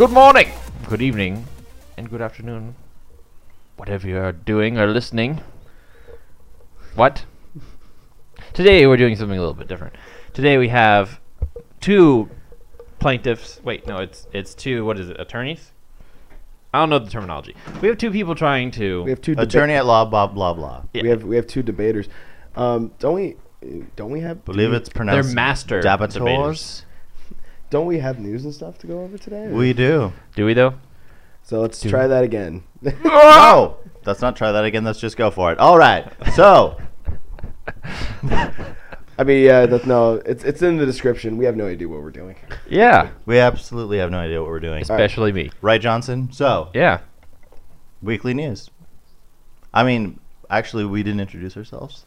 Good morning, good evening, and good afternoon. Whatever you are doing or listening. What? Today we're doing something a little bit different. Today we have two plaintiffs. Wait, no, it's it's two. What is it? Attorneys? I don't know the terminology. We have two people trying to. We have two deba- Attorney at law, blah blah blah. Yeah. We have we have two debaters. Um, don't we? Don't we have? believe it's pronounced. They're master debaters. Debaters. Don't we have news and stuff to go over today? or- We do. Do we though? So let's try that again. no, let's not try that again. Let's just go for it. All right. So I mean, yeah, that, no, it's it's in the description. We have no idea what we're doing. Yeah, we absolutely have no idea what we're doing. especially me. Right, Johnson? So Yeah. weekly news. I mean, actually, we didn't introduce ourselves.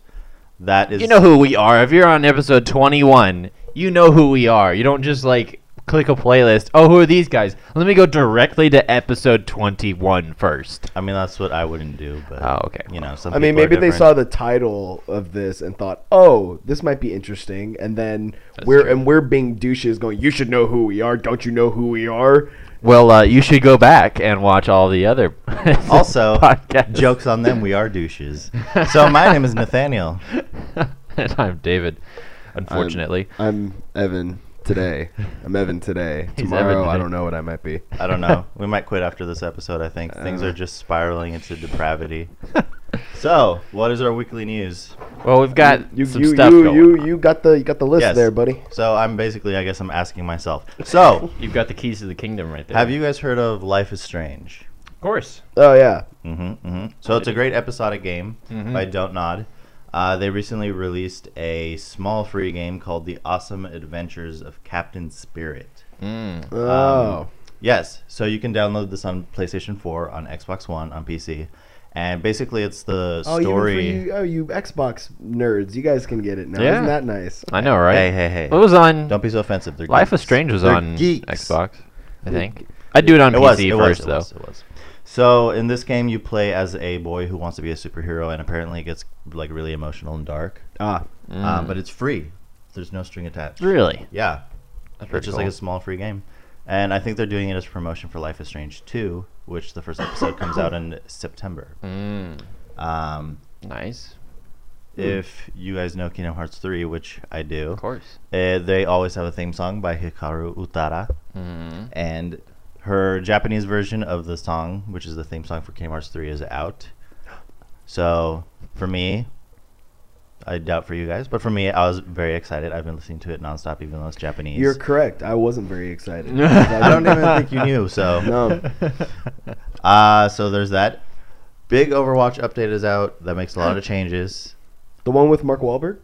That is. You know who we are. If you're on episode 21, you know who we are. You don't just like click a playlist. Oh, who are these guys? Let me go directly to episode 21 first. I mean, that's what I wouldn't do. But Oh, okay. You know, some. I mean, maybe they saw the title of this and thought, "Oh, this might be interesting," and then That's we're true. and we're being douches, going, "You should know who we are. Don't you know who we are?" Well, uh, you should go back and watch all the other Also, podcasts. jokes on them. We are douches. so my name is Nathaniel. and I'm David. Unfortunately, I'm Evan today. I'm Evan today. Tomorrow, Evan I don't know what I might be. I don't know. We might quit after this episode. I think things Uh. are just spiraling into depravity. so, what is our weekly news? well, we've got You some you stuff you, going. you you got the you got the list Yes. there, buddy. So, I'm basically, I guess, I'm asking myself. So, You've got the keys to the kingdom right there. have you guys heard of Life is Strange? Of course. Oh yeah. Mm-hmm, mm-hmm. So it's a great episodic game Mhm. by Don't Nod. Uh, they recently released a small free game called The Awesome Adventures of Captain Spirit. Mm. Oh. Yes, so you can download this on PlayStation 4, on Xbox One, on PC, and basically it's the Oh, for story. you, oh, you Xbox nerds, you guys can get it now. Yeah. Isn't that nice? I know, right? Hey, hey, hey! What was on Don't be so offensive. They're Life geeks. is Strange was They're on geeks. Xbox, I think. I'd do it on It PC was, it first, was, it though. was, it was. So in this game, you play as a boy who wants to be a superhero, and apparently it gets like really emotional and dark. Ah. Uh, Mm. but it's free. There's no string attached. really, Yeah, that's it's pretty just cool. like a small free game. And I think they're doing it as promotion for Life is Strange 2, which the first episode comes out in September. Mm, Um, nice, if you guys know Kingdom Hearts 3, which I do, of course. uh, they always have a theme song by Hikaru Utada. Mm. And her Japanese version of the song, which is the theme song for Kingdom Hearts 3, is out. So for me, I doubt for you guys, but for me, I was very excited. I've been listening to it nonstop, even though it's Japanese. You're correct. I wasn't very excited. I don't even think you knew. So No. Uh, so there's that. Big Overwatch update is out. That makes a lot of changes. The one with Mark Wahlberg?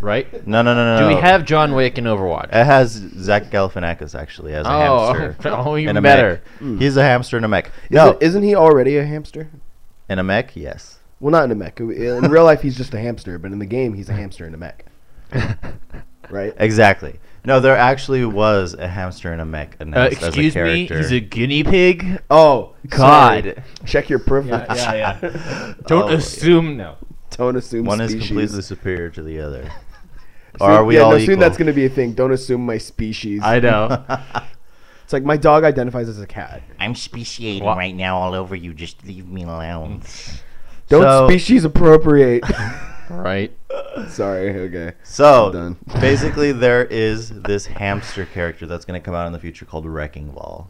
Right? No, no, no, no. Do we no. have John Wick in Overwatch? It has Zach Galifianakis actually as a oh, hamster. oh, even in a better. Mech. He's a hamster in a mech. Isn't, No, isn't he already a hamster? in a mech, yes. Well, not in a mech. In real life, he's just a hamster, but in the game, he's a hamster in a mech. Right? Exactly. No, there actually was a hamster in a mech Uh, announced excuse as a me, he's a guinea pig. Oh, God. sorry. Check your privilege. Yeah, yeah. Don't Oh, assume no. Don't assume One is completely superior to the other. Soon- Or are we yeah, all no, equal? soon that's going to be a thing. Don't assume my species. I know. It's like my dog identifies as a cat. I'm speciating What? right now all over you. Just leave me alone. Don't So- species appropriate. right. Sorry. Okay. So Done. basically, there is this hamster character that's going to come out in the future called Wrecking Ball,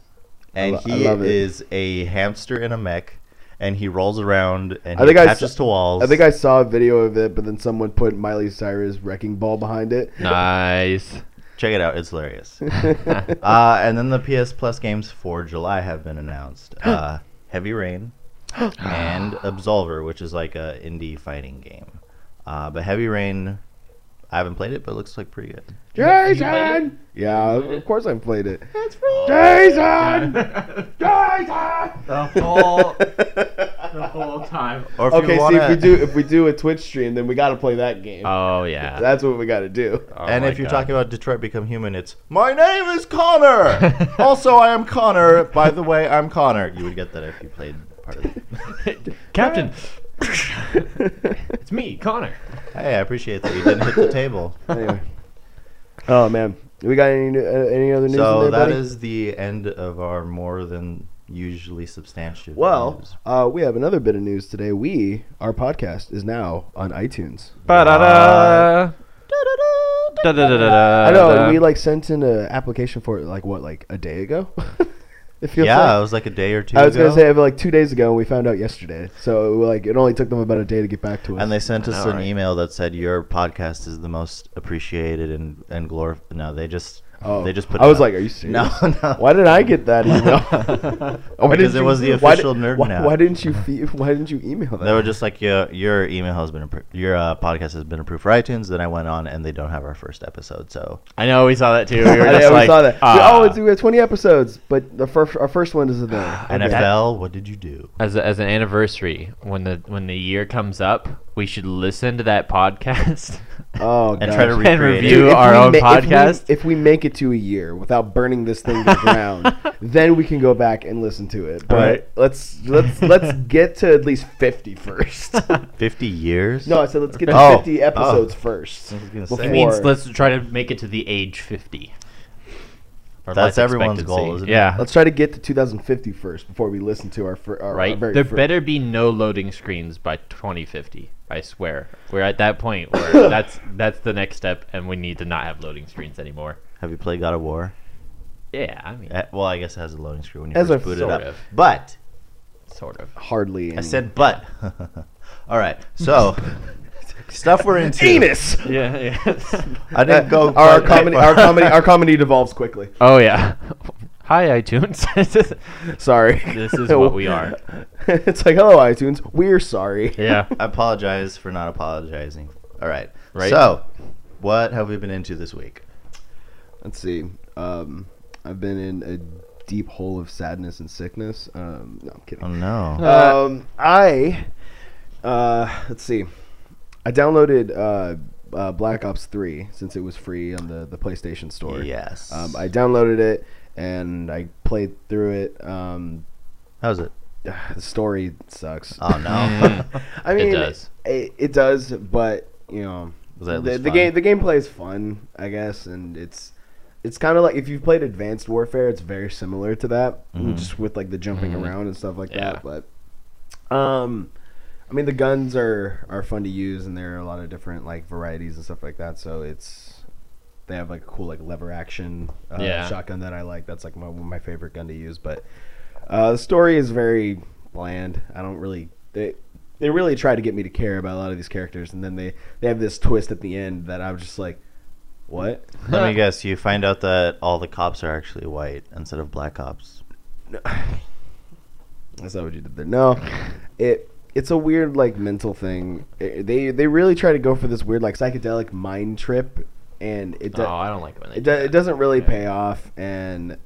and lo- I he love it. is a hamster in a mech, and he rolls around and I he think I attaches saw- to walls. I think I saw a video of it, but then someone put Miley Cyrus wrecking ball behind it. Nice. check it out; it's hilarious. uh, and then the PS Plus games for July have been announced: uh, Heavy Rain and Absolver, which is like a indie fighting game. Uh, but Heavy Rain, I haven't played it, but it looks like pretty good. Jason. Yeah, of course I've played it. Jason. Jason. The whole the whole time. Or if Okay, you see wanna, if we do if we do a Twitch stream, then we got to play that game. Oh yeah. That's what we got to do. Oh and if you're God. talking about Detroit Become Human, it's My name is Connor. also, I am Connor. By the way, I'm Connor. You would get that if you played part of it. Captain. it's me, Connor. Hey, I appreciate that you didn't hit the table. Anyway. Oh man. We got any new- uh, any other news? So in there, that buddy? is the end of our more than usually substantial. Well, news. uh, we have another bit of news today. We our podcast is now on iTunes. Ba-da-da. Da-da-da-da-da. I know and we like sent in an application for it like what like a day ago. it feels yeah, like. it was like a day or two. I was ago. gonna say like two days ago, and we found out yesterday. So like it only took them about a day to get back to us. And they sent I us know, an right? email that said your podcast is the most appreciated and and glor. No, they just oh, they just put. I it was up. like, are you serious? No, no. Why did I get that email? Why Because didn't it was the official did- Nerd why, Now. Why didn't you? Fe- why didn't you email that? They were just like your your email has been appro- your uh, podcast has been approved for iTunes. Then I went on and they don't have our first episode. So I know we saw that too. We were just yeah, we saw that. We- ah. oh, it's, we have 20 episodes, but the first our first one is there. Okay. NFL, what did you do? as a, as an anniversary when the when the year comes up, we should listen to that podcast. Oh, and gosh. try to and review Dude, our own ma- podcast. If we, if we, make it to a year without burning this thing to the ground, then we can go back and listen to it. But right. let's let's let's get to at least 50 first. 50 years? No, I said let's get to oh. 50 episodes oh. first. I means let's try to make it to the age 50. That's life everyone's goal, isn't it? Yeah. Let's try to get to 2050 first before we listen to our, fir- our, our right? very There fir- better be no loading screens by 2050. I swear. We're at that point where that's that's the next step, and we need to not have loading screens anymore. Have you played God of War? Yeah, I mean, Eh, well, I guess it has a loading screen when you As first boot it up. of. But sort of. hardly. I any- said but. All right, so stuff we're into. anus. Yeah, yeah. I didn't go. Our, our quite that comedy, our comedy, our comedy devolves quickly. oh yeah. Hi iTunes. Sorry. This is what we are. it's like, hello, iTunes. We're sorry. yeah. I apologize for not apologizing. All right. Right. So, what have we been into this week? Let's see. Um, I've been in a deep hole of sadness and sickness. Um, no, I'm kidding. Oh no. Um, I, uh, let's see. I downloaded uh, uh, Black Ops 3 since it was free on the, the PlayStation Store. Yes. Um, I downloaded it and I played through it. Um, How's it? the story sucks. Oh no. I mean, it does. It, it does, but you know, Was that at the, the game the gameplay is fun, I guess, and it's it's kind of like if you've played Advanced Warfare, it's very similar to that, Mhm. just with like the jumping Mhm. around and stuff like Yeah. that. But um, I mean, the guns are are fun to use, and there are a lot of different like varieties and stuff like that. So it's they have like a cool like lever action uh, Yeah. shotgun that I like. That's like my, my favorite gun to use. But uh, the story is very bland. I don't really they they really try to get me to care about a lot of these characters, and then they they have this twist at the end that I was just like, what? Let me guess. You find out that all the cops are actually white instead of black cops. That's not what you did there. No, it it's a weird like mental thing. It- they they really try to go for this weird like psychedelic mind trip, and it do- oh, I don't like it when they it, do do- that. it doesn't really Yeah. pay off. And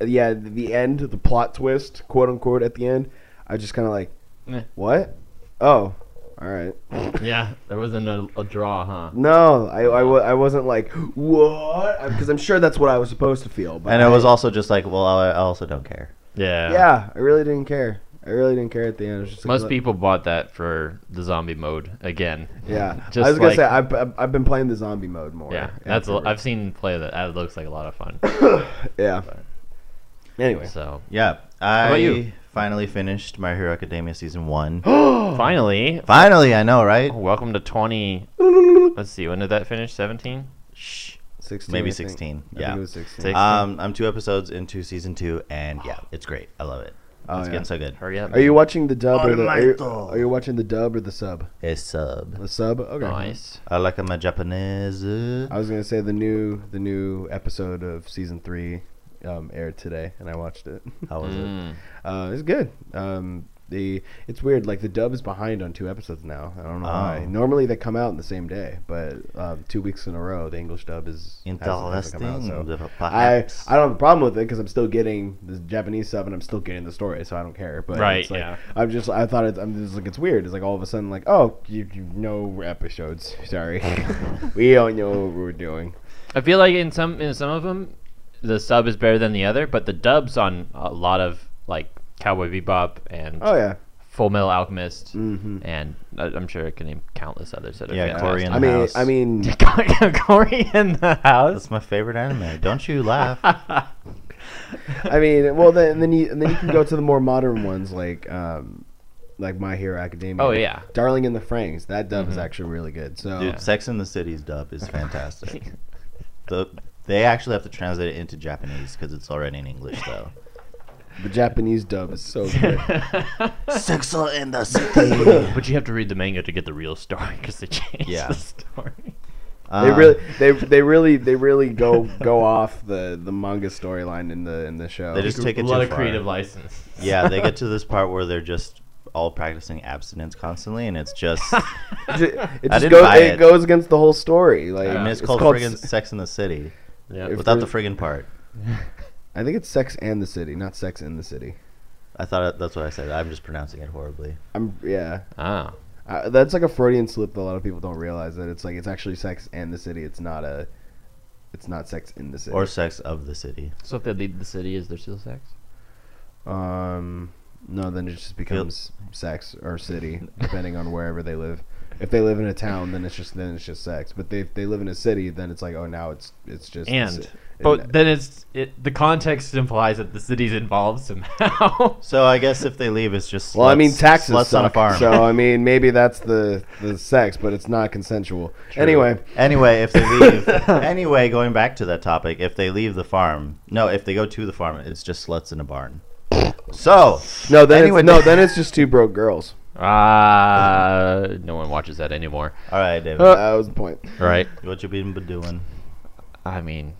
yeah, the end, the plot twist, quote unquote, at the end, I just kind of like, Eh. what? Oh, all right. Yeah, there wasn't a, a draw, huh? No, I, I, I wasn't like what because I'm sure that's what I was supposed to feel. But And it was also just like, well, I I also don't care. Yeah. yeah, I really didn't care. I really didn't care at the end. Just Most let- people bought that for the zombie mode again. Yeah, Just I was gonna like- say I've, I've I've been playing the zombie mode more. Yeah, that's a, after- I've seen play that. That looks like a lot of fun. yeah. Anyway, So Yeah. I about you? finally finished My Hero Academia season one. finally, finally, I know, right? welcome to twenty. Let's see, when did that finish? Seventeen. Shh. 16, Maybe I think. 16, I think yeah. it was 16. Um, I'm two episodes into season two, and yeah, it's great. I love it. Oh, it's yeah. getting so good. Hurry up. Are you watching the dub or the? Are you, are you watching the dub or the sub? A sub. The sub. Okay. Nice. I like my Japanese. I was gonna say the new the new episode of season three um, aired today, and I watched it. How was it? Mm. Uh, it's good. Um, the it's weird. Like the dub is behind on two episodes now. I don't know why. Oh. Normally they come out in the same day, but um, two weeks in a row, the English dub is hasn't- hasn't come out, so- I I don't have a problem with it because I'm still getting the Japanese sub and I'm still getting the story, so I don't care. But Right, it's like, yeah. I'm just I thought it, I'm just like it's weird. It's like all of a sudden like oh you, you no episodes. Sorry, we don't know what we're doing. I feel like in some in some of them, the sub is better than the other, but the dubs on a lot of like Cowboy Bebop and Oh yeah, Full Metal Alchemist, Mhm. and I, I'm sure I can name countless others that are Yeah, Cory fantastic. in I mean, house. I mean, Cory in the house. That's my favorite anime. Don't you laugh. I mean, well, then then you and then you can go to the more modern ones like um, like My Hero Academia. Oh, yeah. Darling in the Franxx. That dub is Mhm. actually really good. So Dude, Sex in the City's dub is fantastic. the, they actually have to translate it into Japanese because it's already in English, though. The Japanese dub is so good. Sex in the City. but you have to read the manga to get the real story because they changed Yeah. the story. they Um, really, they they really, they really go go off the the manga storyline in the in the show. They just take it a lot too of far. creative license. Yeah, they get to this part where they're just all practicing abstinence constantly, and it's just. it ju- it I just didn't goes buy it. it. goes against the whole story. Like I mean, it's, it's called, called friggin' s- Sex in the City yeah. If without the friggin' part. I think it's Sex and the City, not Sex in the City. I thought it, that's what I said. I'm just pronouncing it horribly. I'm yeah. Ah. Uh, that's like a Freudian slip that a lot of people don't realize that it's like it's actually Sex and the City. It's not a. It's not Sex in the City. Or Sex of the City. So if they leave the city, is there still sex? Um, no, then it just becomes sex or city, depending on wherever they live. If they live in a town, then it's just then it's just sex. But they, if they live in a city, then it's like oh now it's it's just And, ci- but and- then it's it. The context implies that the city's involved somehow. So I guess if they leave, it's just. well, I mean sluts- taxes sluts on a farm. so I mean maybe that's the the sex, but it's not consensual. Anyway, Anyway, if they leave. anyway, going back to that topic, if they leave the farm, no, if they go to the farm, it's just sluts in a barn. So no, then Anyway- no, then it's just two broke girls. Ah, no one watches that anymore, all right, David, that was the point. right? what you been doing? I mean,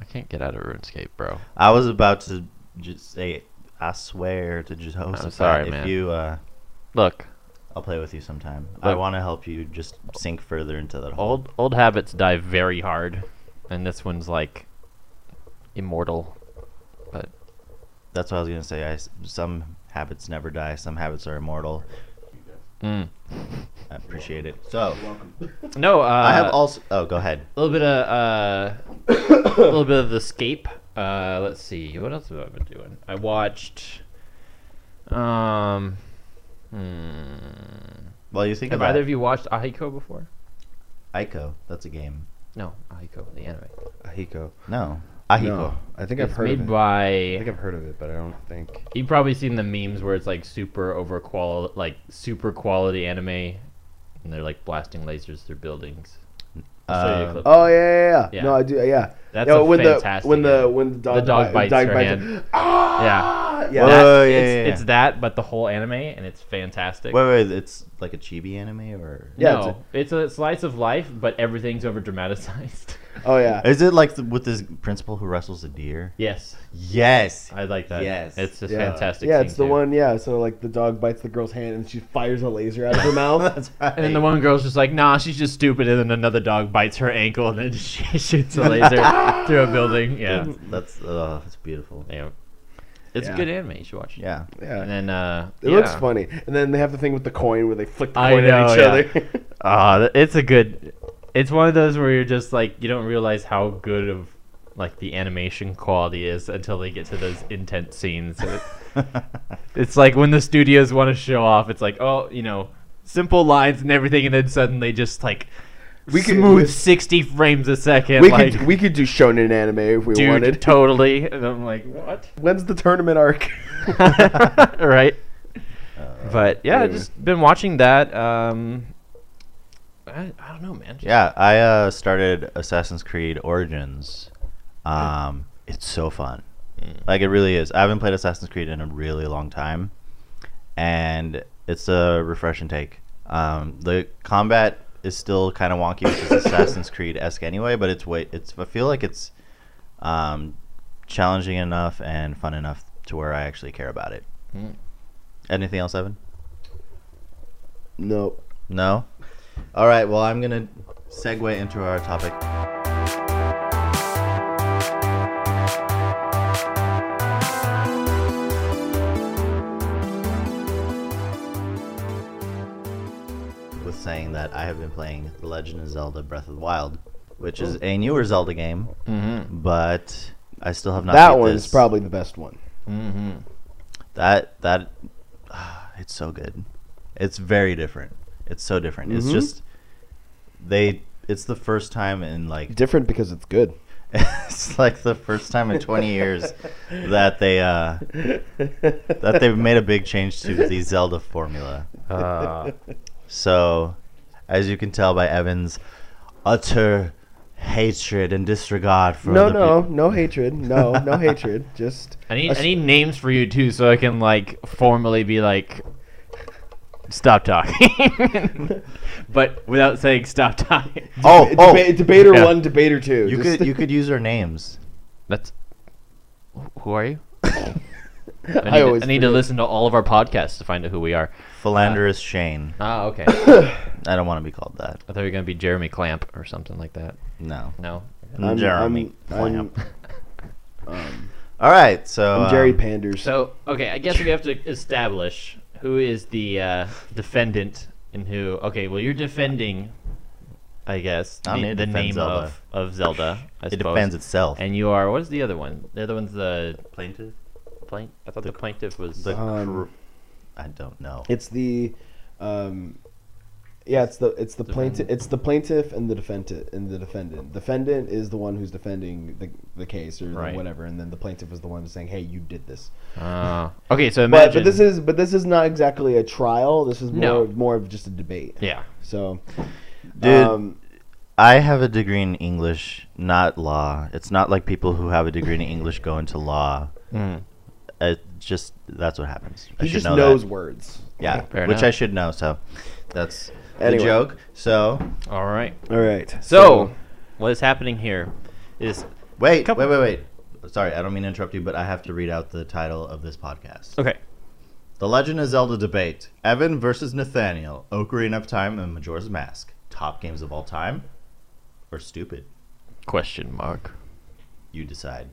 I can't get out of RuneScape, bro. I was about to just say, I swear to just host. I'm a sorry, if man. you, uh, Look, I'll play with you sometime. I want to help you just sink further into that hole. old old habits die very hard, and this one's like immortal. But That's what I was gonna say. I some habits never die. Some habits are immortal. mm. I appreciate it. So no, uh, I have also. Oh, go ahead. a little bit of uh, a little bit of the escape. Uh, let's see, what else have I been doing? I watched. Um, hmm. Well, you think Have about either of you watched Ahiko before? Aiko. That's a game. No, Ahiko, the anime. Ahiko. No, Ahiko. No, I think it's I've heard made of it. by. I think I've heard of it, but I don't think. You've probably seen the memes where it's like super over qual like super quality anime, and they're like blasting lasers through buildings. I'll show you a Uh. Oh yeah, yeah, yeah. Yeah. No, I do. Yeah. That's Yo, a when fantastic the when the when the dog, dog bite- bites her hand. Ah, Yeah. yeah. Whoa, yeah, it's, yeah, yeah. it's that, but the whole anime, and it's fantastic. Wait, wait. It's like a chibi anime, or Yeah, no, it's a, slice of life, but everything's over dramatized. Oh yeah. is it like the, with this principal who wrestles a deer? yes, Yes. I like that. Yes. it's just yeah. fantastic. Yeah, scene, it's the too. one. Yeah, so like the dog bites the girl's hand and she fires a laser out of her mouth. That's right. And then the one girl's just like, nah, she's just stupid. And then another dog bites her ankle, and then she shoots a laser through a building. Yeah, That's oh, that's beautiful. yeah. It's Yeah. a good anime. You should watch it. Yeah. Yeah. And then uh, It looks funny, and then they have the thing with the coin where they flick the I coin know, at each yeah. other. Ah, th- it's a good. It's one of those where you're just like you don't realize how good of like the animation quality is until they get to those intense scenes. It- it's like when the studios want to show off. It's like oh, you know, simple lines and everything, and then suddenly just like We could- smooth with- sixty frames a second. we like, could we could do shonen anime if we dude, wanted. totally. And I'm like, what? When's the tournament arc? right. Uh, But yeah, Anyway. just been watching that. Um, I, I don't know, man. Yeah, I uh, started Assassin's Creed Origins. Um, it's so fun. Mm. Like it really is. I haven't played Assassin's Creed in a really long time, and it's a refreshing take. Um, the combat is still kind of wonky, which is Assassin's Creed esque anyway. But it's way. It's. I feel like it's um, challenging enough and fun enough to where I actually care about it. Mm. Anything else, Evan? nope. No. All right. Well, I'm gonna segue into our topic. With saying that I have been playing The Legend of Zelda: Breath of the Wild, which is a newer Zelda game, Mm-hmm. but I still have not. that beat one's this. probably the best one. Mm-hmm. that that it's so good. It's very different. It's so different. It's Mhm. just they. It's the first time in like Different because it's good. it's like the first time in 20 years that they uh that they've made a big change to the Zelda formula. Uh, So, as you can tell by Evan's utter hatred and disregard for no, other no, peop- no hatred. No, no hatred. Just I need a I need names for you too, so I can like formally be like, stop talking, but without saying stop talking. Oh, Deba- oh, debater Yeah. one, debater two. you Just- could you could use our names. That's who are you? I I need, to, always I need to forget. Uh, listen to all of our podcasts to find out who we are. Philanderous Shane. Ah, okay. I don't want to be called that. I thought you were gonna be Jeremy Clamp or something like that. No. No. I'm- Jeremy I'm- Clamp. Um, All right, so I'm Jerry um, Panders. So okay, I guess we have to establish who is the uh, defendant and who. Okay, well you're defending, I guess, I don't the, the name Zelda. of of Zelda. I it suppose. defends itself. And you are what is the other one? The other one's the plaintiff. plaint. I thought the, plaintiff was. The Um, cr- I don't know. it's the, um, yeah, it's the it's the plaintiff it's the plaintiff and the defendant and the defendant. Defendant is the one who's defending the the case or the Right. whatever, and then the plaintiff is the one saying, "Hey, you did this." Ah. okay, so But, imagine. but this is but this is not exactly a trial. This is more No. more of just a debate. yeah. So, Dude, um, I have a degree in English, not law. It's not like people who have a degree in English go into law. Mm. It just that's what happens. I he should just know knows that. words. Yeah, Fair which enough. I should know. So that's Anyway. the joke. So All right. All right. So, what is happening here is wait, Couple- wait, wait, wait. Sorry, I don't mean to interrupt you, but I have to read out the title of this podcast. okay. The Legend of Zelda debate: Evan versus Nathaniel, Ocarina of Time and Majora's Mask. Top games of all time, or stupid? Question mark. You decide.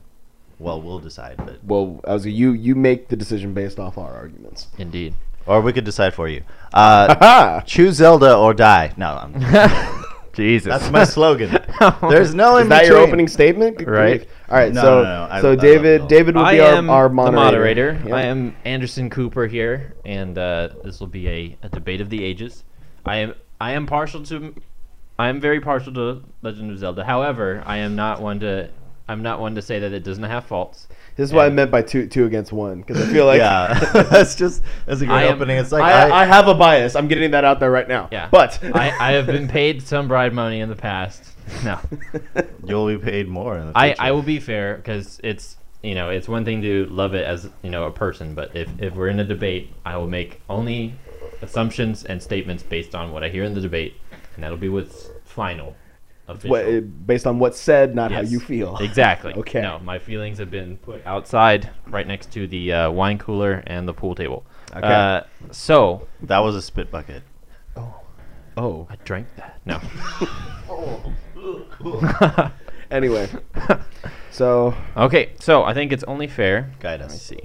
Well, we'll decide, but well, I was you you make the decision based off our arguments. Indeed. Or we could decide for you. Uh, choose Zelda or die. No, I'm, Jesus. that's my slogan. There's no in Is that your between. open statement? Good Right. grief. All right. No, so no, no, I- I so love David Zelda. David will I be our, am our the moderator. moderator. Yeah. I am Anderson Cooper here, and uh, this will be a, a debate of the ages. I am I am partial to I am very partial to Legend of Zelda. However, I am not one to I'm not one to say that it doesn't have faults. This is what I meant by two two against one because I feel like yeah, that's just that's a great I am- opening. It's like I, I, I have a bias. I'm getting that out there right now. Yeah, But I, I have been paid some bride money in the past. No, you'll be paid more. In the I. I will be fair because it's you know it's one thing to love it as you know a person, but if if we're in a debate, I will make only assumptions and statements based on what I hear in the debate, and that'll be what's final. Official. what, based on what's said, not how you feel. Exactly. Okay. No, my feelings have been put outside, right next to the uh, wine cooler and the pool table. Okay. Uh, so That was a spit bucket. Oh. Oh. I drank that. No. Oh. anyway, so okay, so I think it's only fair. Guide Let me us. see.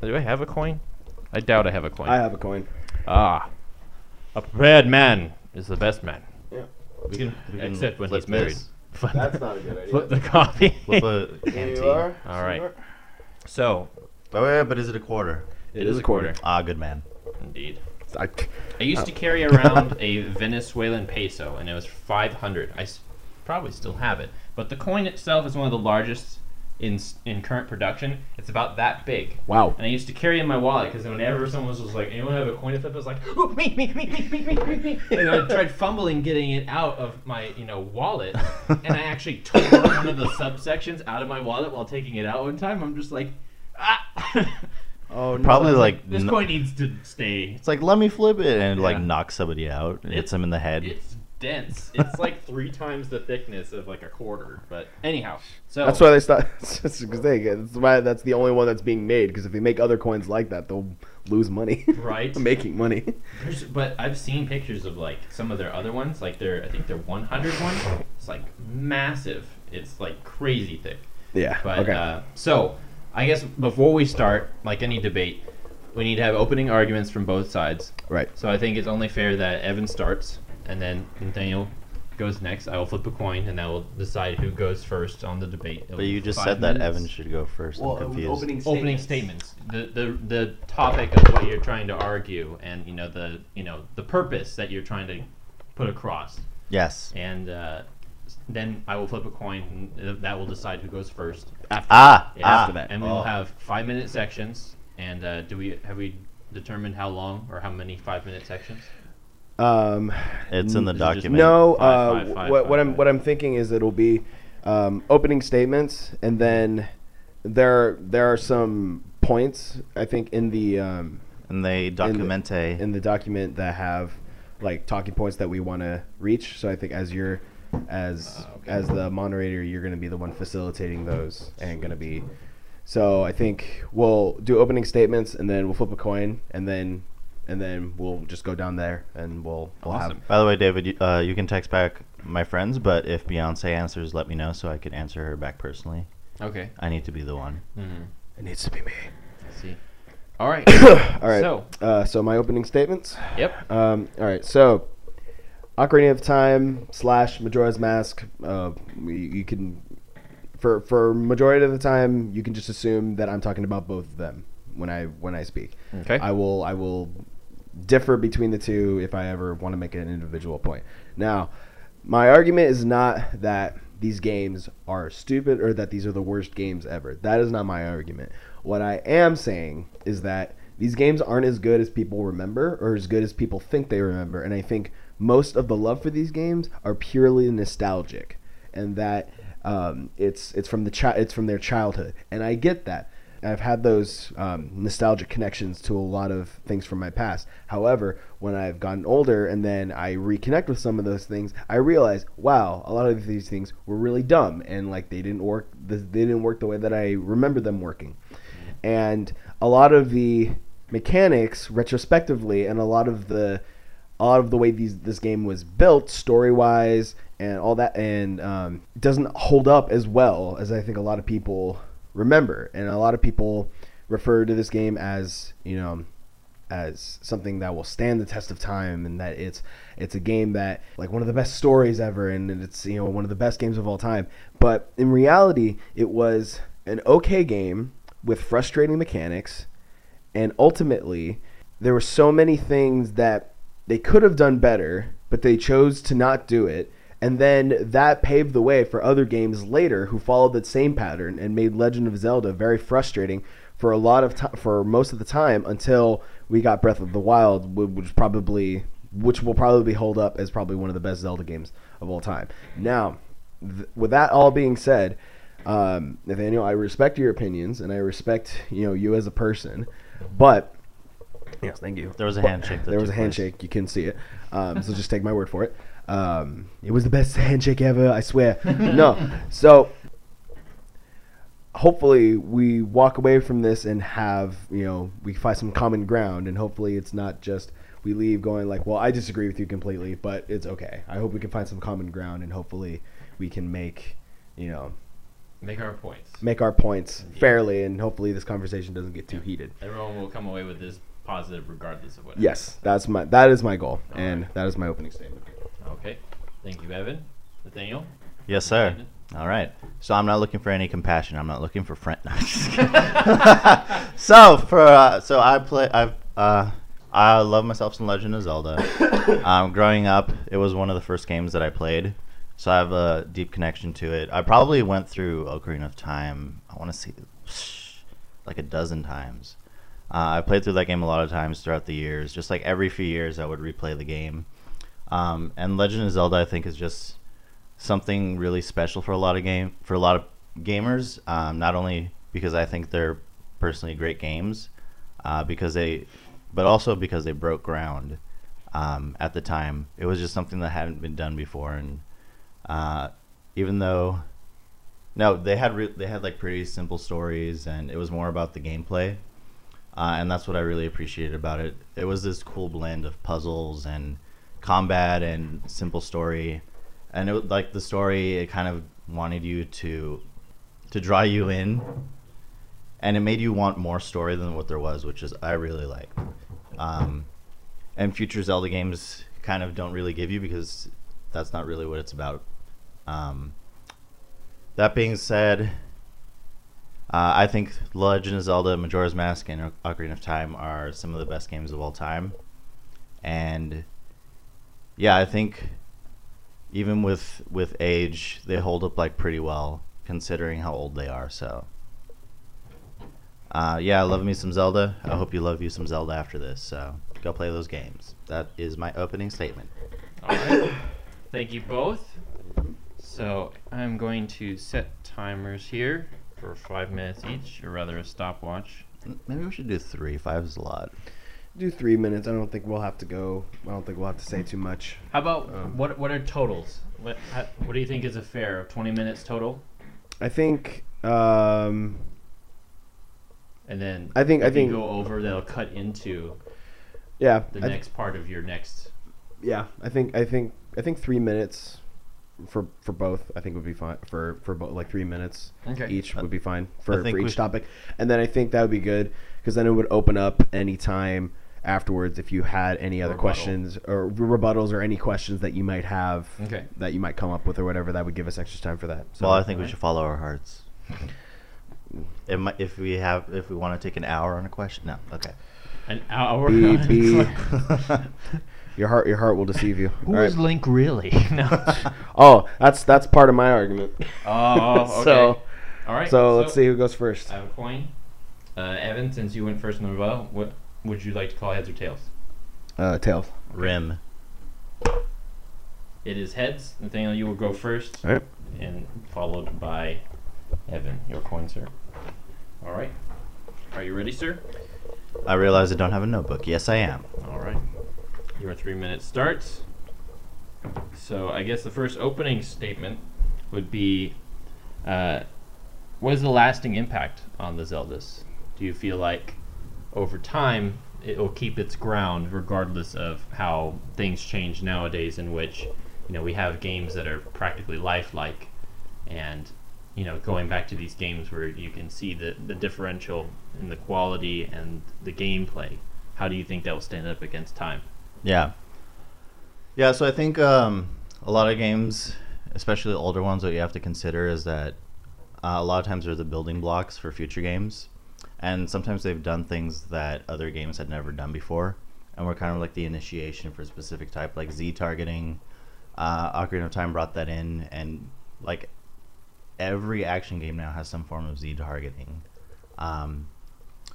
Do I have a coin? I doubt I have a coin. I have a coin. Ah, a prepared man is the best man. We can, we can Except when he's married. this. Flip, That's not a good idea. flip the coffee. Flip a Here you are. All right. Sure. so Wait, wait, wait, but is it a quarter? it is a quarter. Ah, good man. Indeed. I, I used to carry around a Venezuelan peso, and it was 500. I s- probably still have it, but the coin itself is one of the largest in in current production. It's about that big. wow. And I used to carry it in my wallet because whenever someone was like, "Anyone have a coin to flip?" I was like, "Ooh, me, me, me, me, me, me, me, me," and I tried fumbling getting it out of my, you know, wallet, and I actually tore one of the subsections out of my wallet while taking it out one time. I'm just like, ah. Oh, no. Probably like this n- coin needs to stay. It's like let me flip it and like knock somebody out, and hits It's- them in the head. It's dense. It's like three times the thickness of like a quarter. But anyhow, so That's why they stop. Because they, that's why that's the only one that's being made. Because if they make other coins like that, they'll lose money. Right. Making money. There's, but I've seen pictures of like some of their other ones, like their I think their 100 one. It's like massive. It's like crazy thick. Yeah. But okay. uh, so I guess before we start, like any debate, we need to have opening arguments from both sides. right. So I think it's only fair that Evan starts and then Nathaniel goes next. I will flip a coin, and that will decide who goes first on the debate. It'll But be you just five said that minutes. Evan should go first. I'm confused. opening statements. The, the the topic of what you're trying to argue, and you know the you know the purpose that you're trying to put across, Yes. and uh, then I will flip a coin, and that will decide who goes first. After Ah, Yeah, ah. after that. and we will Oh. have five minute sections. And uh, do we have we determined how long or how many five minute sections? Um, It's in the Is it just document. no, uh, five, five, what, five, what I'm five. what I'm thinking is it'll be um, opening statements, and then there there are some points I think in the um, And they document a. in the document that have like talking points that we want to reach. So I think as you're as Ah, okay. as the moderator, you're going to be the one facilitating those and going to be. So I think we'll do opening statements and then we'll flip a coin and then and then we'll just go down there and we'll we'll Awesome. have By the way, David, you, uh, you can text back my friends, but if Beyonce answers, let me know so I can answer her back personally. Okay. I need to be the one. Mm-hmm. it needs to be me. I see. All right. All right. So, uh, so my opening statements. yep. Um, all right, so Ocarina of Time slash Majora's Mask. Uh, you, you can for for majority of the time you can just assume that I'm talking about both of them when I when I speak. Okay. I will I will differ between the two if I ever want to make an individual point. Now, my argument is not that these games are stupid or that these are the worst games ever. That is not my argument. What I am saying is that these games aren't as good as people remember or as good as people think they remember. And I think most of the love for these games are purely nostalgic and that um, it's it's from the chi- it's from their childhood. And I get that. I've had those um, nostalgic connections to a lot of things from my past. However, when I've gotten older and then I reconnect with some of those things, I realize, wow, a lot of these things were really dumb and like they didn't work. They didn't work the way that I remember them working. And a lot of the mechanics, retrospectively, and a lot of the a lot of the way these this game was built, story wise, and all that, and um, doesn't hold up as well as I think a lot of people remember, and a lot of people refer to this game as you know as something that will stand the test of time and that it's it's a game that like one of the best stories ever and it's you know one of the best games of all time. But in reality it was an okay game with frustrating mechanics. And ultimately there were so many things that they could have done better but they chose to not do it and then that paved the way for other games later who followed that same pattern and made Legend of Zelda very frustrating for a lot of time for most of the time until we got Breath of the Wild which probably which will probably hold up as probably one of the best Zelda games of all time. Now, th- with that all being said, um, Nathaniel, I respect your opinions and I respect you know you as a person, but yes, thank you. There was a handshake There was a took place. handshake. You couldn't see it, um, so just take my word for it. Um, it was the best handshake ever. I swear. no, so hopefully we walk away from this and have you know we find some common ground and hopefully it's not just we leave going like well i disagree with you completely but it's okay i hope we can find some common ground and hopefully we can make you know Make our points. make our points fairly and hopefully this conversation doesn't get too heated Everyone will come away with this positive regardless of what. yes that's my that is my goal All and right. that is my opening statement Okay. Thank you, Evan. Nathaniel. Yes, sir. All right. So I'm not looking for any compassion. I'm not looking for friend. No, I'm just kidding. so for uh, so I play. I've uh, I love myself some Legend of Zelda. um, growing up, it was one of the first games that I played, so I have a deep connection to it. I probably went through Ocarina of Time. I want to see like a dozen times. Uh, I played through that game a lot of times throughout the years. Just like every few years, I would replay the game. Um, and Legend of Zelda, I think, is just something really special for a lot of game for a lot of gamers. Um, not only because I think they're personally great games, uh, because they, but also because they broke ground um, at the time. It was just something that hadn't been done before, and uh, even though, no, they had re- they had like pretty simple stories, and it was more about the gameplay. Uh, and that's what I really appreciated about it. It was this cool blend of puzzles and combat and simple story, and it like the story. It kind of wanted you to to draw you in, and it made you want more story than what there was, which is I really like. Um, and future Zelda games kind of don't really give you because that's not really what it's about. Um, that being said, uh, I think Legend of Zelda, Majora's Mask, and Ocarina of Time are some of the best games of all time. And yeah, I think even with with age, they hold up like pretty well considering how old they are. So, uh, yeah, I love me some Zelda. I hope you love you some Zelda after this. So go play those games. That is my opening statement. All right. Thank you both. So I'm going to set timers here for five minutes each, or rather a stopwatch. Maybe we should do three. Five is a lot. Do three minutes. I don't think we'll have to go. I don't think we'll have to say too much. How about Um, what? What are totals? What? How, what do you think is a fair? Twenty minutes total, I think. Um, and then I think- I think- go over, that'll cut into yeah. the I th- next part of your next. yeah. I think. I think. I think three minutes for for both. I think would be fine for for both. Like three minutes Okay. each would be fine for, for each topic. And then I think that would be good because then it would open up any time afterwards if you had any other Rebuttal. questions or rebuttals or any questions that you might have Okay. that you might come up with or whatever that would give us extra time for that. So well, I think we should follow our hearts. It might, if we have, if we want to take an hour on a question, no, okay. An hour. Be- be- your heart your heart will deceive you. Who All is right. Link really? no. Oh, that's that's part of my argument. Oh, okay. So- All right. So, let's see who goes first. I have a coin. Uh, Evan, since you went first in the rebuttal, what would you like to call heads or tails? Uh, tails. Rim. It is heads. Nathaniel, you will go first, All right. and followed by Evan. Your coin, sir. All right. Are you ready, sir? I realize I don't have a notebook. Yes, I am. All right. Your three minutes starts. So I guess the first opening statement would be, uh, what is the lasting impact on the Zeldas? Do you feel like over time it will keep its ground regardless of how things change nowadays in which you know we have games that are practically lifelike and you know going back to these games where you can see the, the differential in the quality and the gameplay how do you think that will stand up against time Yeah. Yeah, so I think um, a lot of games, especially the older ones, what you have to consider is that uh, a lot of times they're the building blocks for future games. And sometimes they've done things that other games had never done before. And we're kind of like the initiation for a specific type, like Z targeting. Uh, Ocarina of Time brought that in, and like every action game now has some form of Z targeting. Um,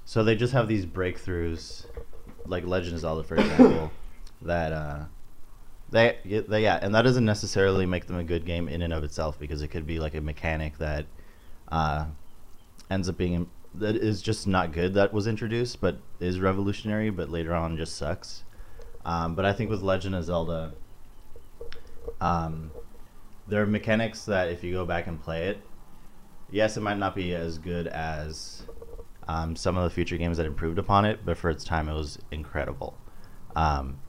so they just have these breakthroughs, like Legend of Zelda, for example, that uh, they, they yeah, and that doesn't necessarily make them a good game in and of itself because it could be like a mechanic that uh, ends up being that is just not good that was introduced, but is revolutionary, but later on just sucks. Um, but I think with Legend of Zelda, um, there are mechanics that if you go back and play it, yes, it might not be as good as um, some of the future games that improved upon it, but for its time, it was incredible. Um,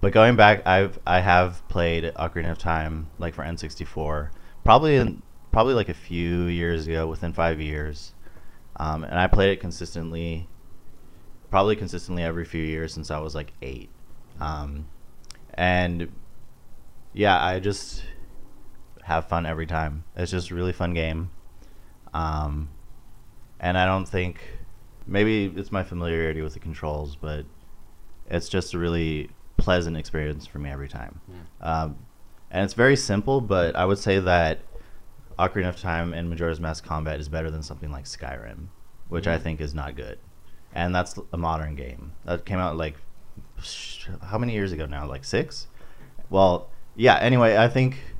but going back, I've I have played Ocarina of Time like for N64, probably in, probably like a few years ago, within five years, um, and I played it consistently, probably consistently every few years since I was like eight, um, and yeah, I just have fun every time. It's just a really fun game. Um, and I don't think maybe it's my familiarity with the controls, but it's just a really pleasant experience for me every time. Um, and it's very simple, but I would say that Ocarina of Time and Majora's Mask combat is better than something like Skyrim, which I Mhm. think is not good. And that's a modern game that came out like how many years ago now? Like six. Well, yeah. Anyway, I think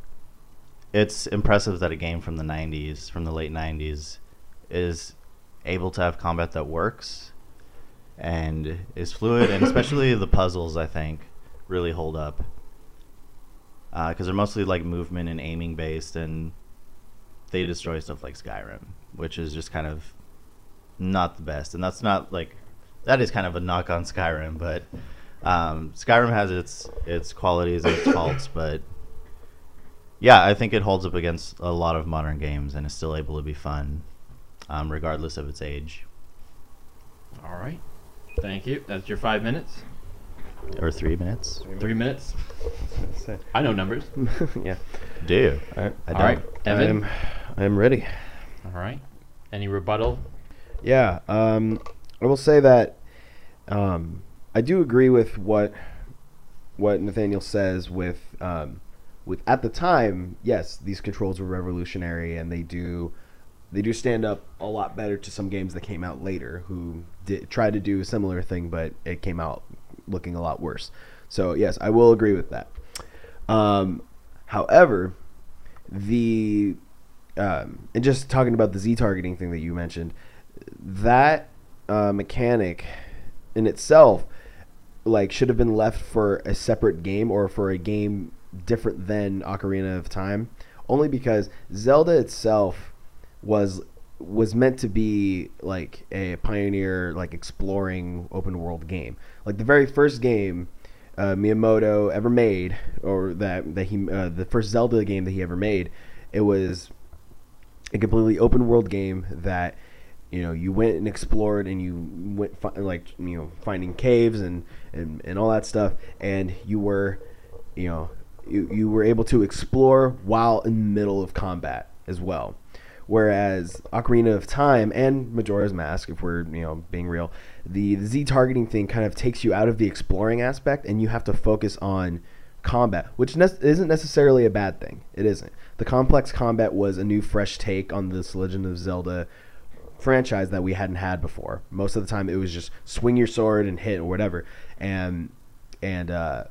it's impressive that a game from the 90s, from the late 90s, is able to have combat that works and is fluid, and especially the puzzles, I think, really hold up. Because they're mostly like movement and aiming based, and they destroy stuff like Skyrim, which is just kind of not the best. And that's not like that is kind of a knock on Skyrim, but um, Skyrim has its its qualities and its faults, but yeah, I think it holds up against a lot of modern games and is still able to be fun, um, regardless of its age. all right thank you that's your five minutes or three minutes. Three minutes. So- I know numbers. yeah. Do you? All right. I All right. Evan. I'm, I'm ready. All right. Any rebuttal? Yeah, um, I will say that um, I do agree with what what Nathaniel says. With um, with at the time, yes, these controls were revolutionary, and they do they do stand up a lot better to some games that came out later who did tried to do a similar thing, but it came out looking a lot worse. So yes, I will agree with that. Um, however, the um, and just talking about the Z targeting thing that you mentioned, that uh, mechanic in itself, like, should have been left for a separate game or for a game different than Ocarina of Time, only because Zelda itself was was meant to be like a pioneer, like exploring open world game. Like the very first game uh, Miyamoto ever made, or that that he uh, the first Zelda game that he ever made, it was a completely open world game that you know you went and explored and you went fi- like you know finding caves and, and and all that stuff and you were you know you, you were able to explore while in the middle of combat as well whereas Ocarina of Time and Majora's Mask if we're you know being real the, the Z targeting thing kind of takes you out of the exploring aspect and you have to focus on combat, which ne- isn't necessarily a bad thing. It isn't. The complex combat was a new, fresh take on this Legend of Zelda franchise that we hadn't had before. Most of the time, it was just swing your sword and hit or whatever, and and uh,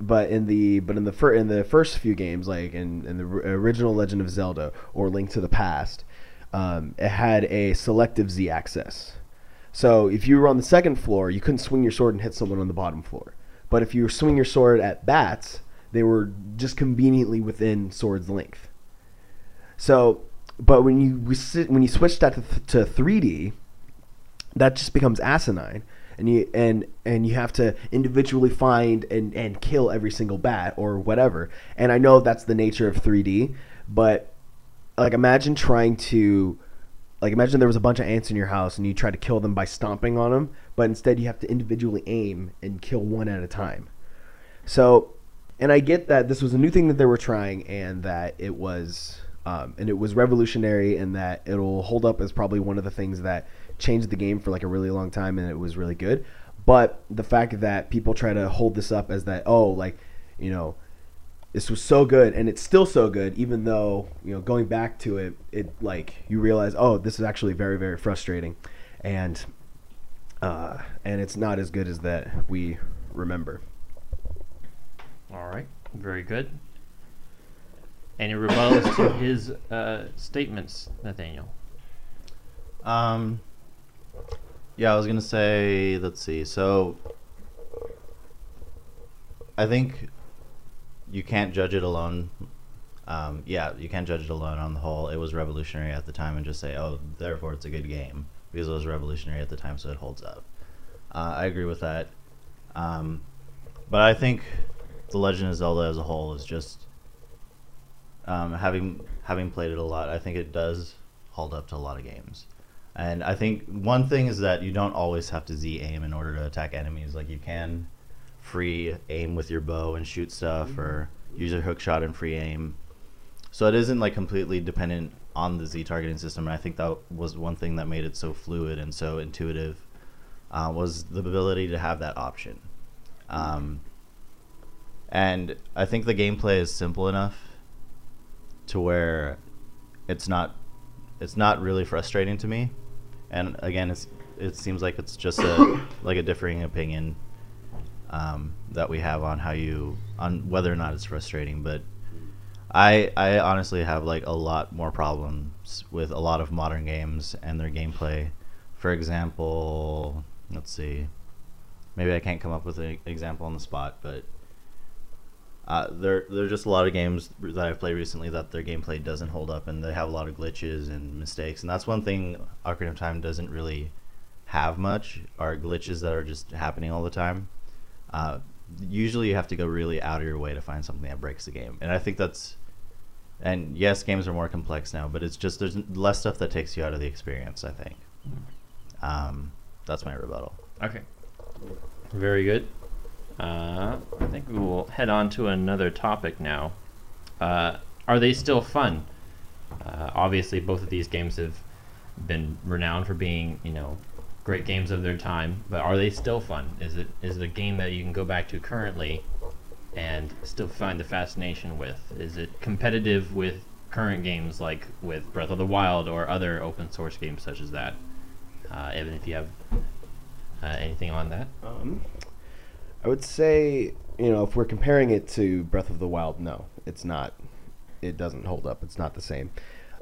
but in the but in the fir- in the first few games, like in, in the original Legend of Zelda or Link to the Past, um, it had a selective Z axis. So if you were on the second floor, you couldn't swing your sword and hit someone on the bottom floor. But if you swing your sword at bats, they were just conveniently within sword's length. So, but when you when you switch that to, th- to 3D, that just becomes asinine, and you and and you have to individually find and and kill every single bat or whatever. And I know that's the nature of 3D, but like imagine trying to like imagine there was a bunch of ants in your house and you try to kill them by stomping on them, but instead you have to individually aim and kill one at a time. So, and I get that this was a new thing that they were trying and that it was um, and it was revolutionary and that it'll hold up as probably one of the things that changed the game for like a really long time and it was really good. But the fact that people try to hold this up as that oh like you know this was so good and it's still so good even though you know going back to it it like you realize oh this is actually very very frustrating and uh, and it's not as good as that we remember All right. Very good. Any rebuttals to his uh, statements, Nathaniel? Um. Yeah, I was gonna say. Let's see. So, I think you can't judge it alone. Um, yeah, you can't judge it alone on the whole. It was revolutionary at the time, and just say, "Oh, therefore it's a good game," because it was revolutionary at the time, so it holds up. Uh, I agree with that. Um, but I think the Legend of Zelda as a whole is just um, having having played it a lot. I think it does hold up to a lot of games. And I think one thing is that you don't always have to Z aim in order to attack enemies. Like you can free aim with your bow and shoot stuff, or use a hook shot and free aim. So it isn't like completely dependent on the Z targeting system. And I think that was one thing that made it so fluid and so intuitive. Uh, was the ability to have that option. Um, and I think the gameplay is simple enough to where it's not it's not really frustrating to me. And again, it's it seems like it's just a like a differing opinion um, that we have on how you on whether or not it's frustrating. But I I honestly have like a lot more problems with a lot of modern games and their gameplay. For example, let's see. Maybe I can't come up with an example on the spot, but uh, there there are just a lot of games that I've played recently that their gameplay doesn't hold up and they have a lot of glitches and mistakes. And that's one thing Ocarina of Time doesn't really have much are glitches that are just happening all the time. Uh, usually you have to go really out of your way to find something that breaks the game. And I think that's and yes, games are more complex now, but it's just there's less stuff that takes you out of the experience. I think. Um, that's my rebuttal. Okay. Very good. Uh, I think we will head on to another topic now. Uh, are they still fun? Uh, obviously, both of these games have been renowned for being, you know, great games of their time. But are they still fun? Is it is it a game that you can go back to currently and still find the fascination with? Is it competitive with current games like with Breath of the Wild or other open source games such as that? Uh, Evan, if you have uh, anything on that. Um, I would say, you know, if we're comparing it to Breath of the Wild, no, it's not. It doesn't hold up. It's not the same.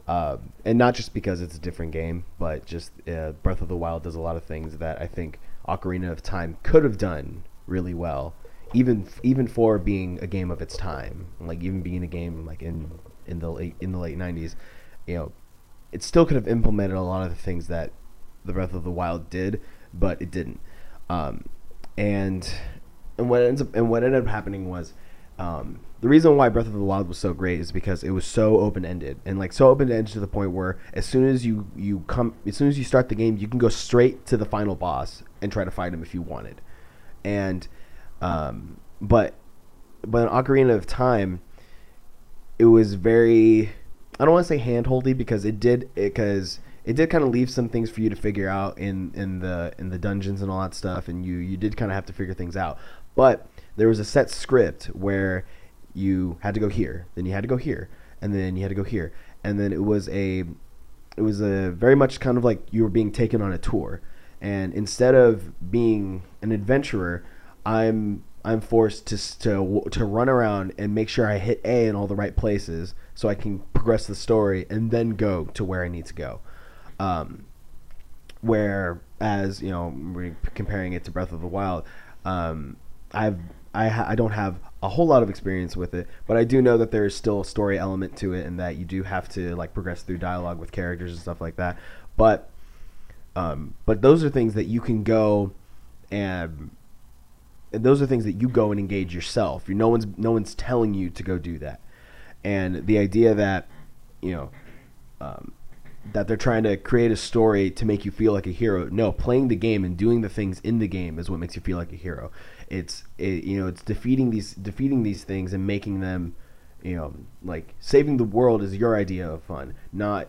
Uh, and not just because it's a different game, but just uh, Breath of the Wild does a lot of things that I think Ocarina of Time could have done really well, even even for being a game of its time, like even being a game like in in the late in the late '90s, you know, it still could have implemented a lot of the things that the Breath of the Wild did, but it didn't. Um, and and what ends up and what ended up happening was um, the reason why Breath of the Wild was so great is because it was so open ended and like so open ended to the point where as soon as you you come as soon as you start the game you can go straight to the final boss and try to fight him if you wanted, and um, but but in Ocarina of Time it was very I don't want to say handholdy because it did because it did kind of leave some things for you to figure out in in the in the dungeons and all that stuff and you you did kind of have to figure things out but there was a set script where you had to go here then you had to go here and then you had to go here. And then it was a it was a very much kind of like you were being taken on a tour. And instead of being an adventurer i'm i'm forced to to to run around and make sure i hit a in all the right places so i can progress the story and then go to where i need to go. Um, whereas you know comparing it to Breath of the Wild, um, I've I, ha- I don't have a whole lot of experience with it, but I do know that there is still a story element to it, and that you do have to like progress through dialogue with characters and stuff like that. But um, but those are things that you can go and and those are things that you go and engage yourself. You, no one's no one's telling you to go do that, and the idea that you know um, that they're trying to create a story to make you feel like a hero. No, playing the game and doing the things in the game is what makes you feel like a hero. It's it, you know it's defeating these defeating these things and making them you know like saving the world is your idea of fun, not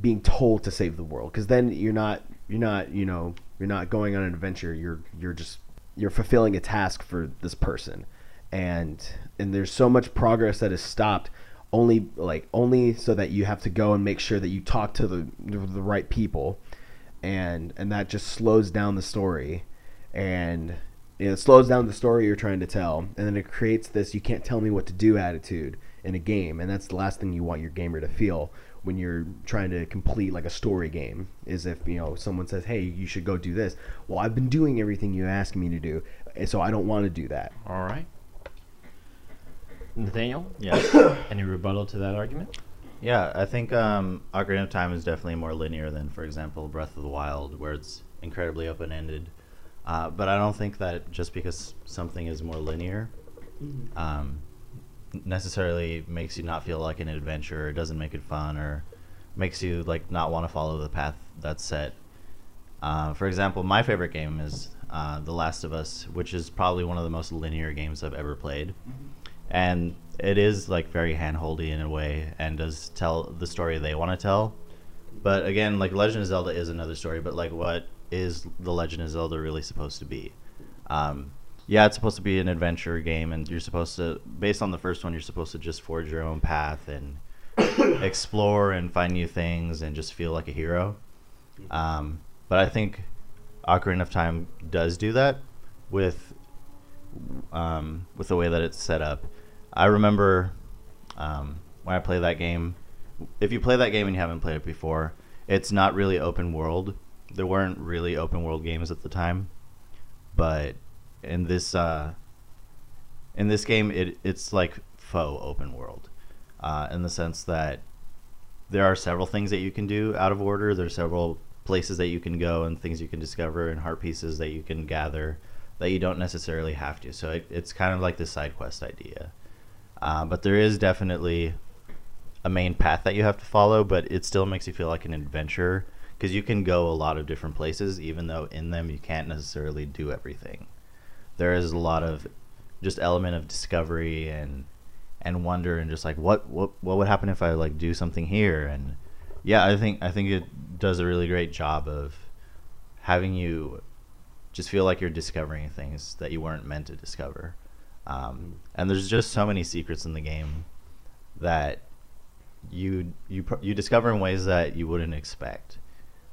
being told to save the world. Because then you're not you're not you know you're not going on an adventure. You're you're just you're fulfilling a task for this person. And and there's so much progress that is stopped only like only so that you have to go and make sure that you talk to the the right people. And and that just slows down the story. And you know, it slows down the story you're trying to tell and then it creates this you can't tell me what to do attitude in a game and that's the last thing you want your gamer to feel when you're trying to complete like a story game is if you know someone says hey you should go do this well i've been doing everything you asked me to do and so i don't want to do that All right. Nathaniel, Yeah. any rebuttal to that argument? Yeah, I think um, Ocarina of Time is definitely more linear than, for example, Breath of the Wild, where it's incredibly open ended. Uh, but I don't think that just because something is more linear um, necessarily makes you not feel like an adventure, or doesn't make it fun, or makes you like not want to follow the path that's set. Uh, for example, my favorite game is uh, The Last of Us, which is probably one of the most linear games I've ever played. And it is like very handholdy in a way and does tell the story they want to tell. But again like legend of zelda is another story but like what is the legend of zelda really supposed to be um, yeah it's supposed to be an adventure game and you're supposed to based on the first one you're supposed to just forge your own path and explore and find new things and just feel like a hero um, but i think ocarina of time does do that with um, with the way that it's set up. I remember um, when I played that game. If you play that game and you haven't played it before, it's not really open world. There weren't really open world games at the time, but in this uh, in this game, it it's like faux open world, uh, in the sense that there are several things that you can do out of order. There's several places that you can go and things you can discover and heart pieces that you can gather that you don't necessarily have to. So it, it's kind of like the side quest idea. Uh, but there is definitely a main path that you have to follow, but it still makes you feel like an adventurer because you can go a lot of different places, even though in them you can't necessarily do everything. there is a lot of just element of discovery and and wonder and just like what what what would happen if I like do something here? And yeah I think I think it does a really great job of having you just feel like you're discovering things that you weren't meant to discover. Um, and there's just so many secrets in the game that you you you discover in ways that you wouldn't expect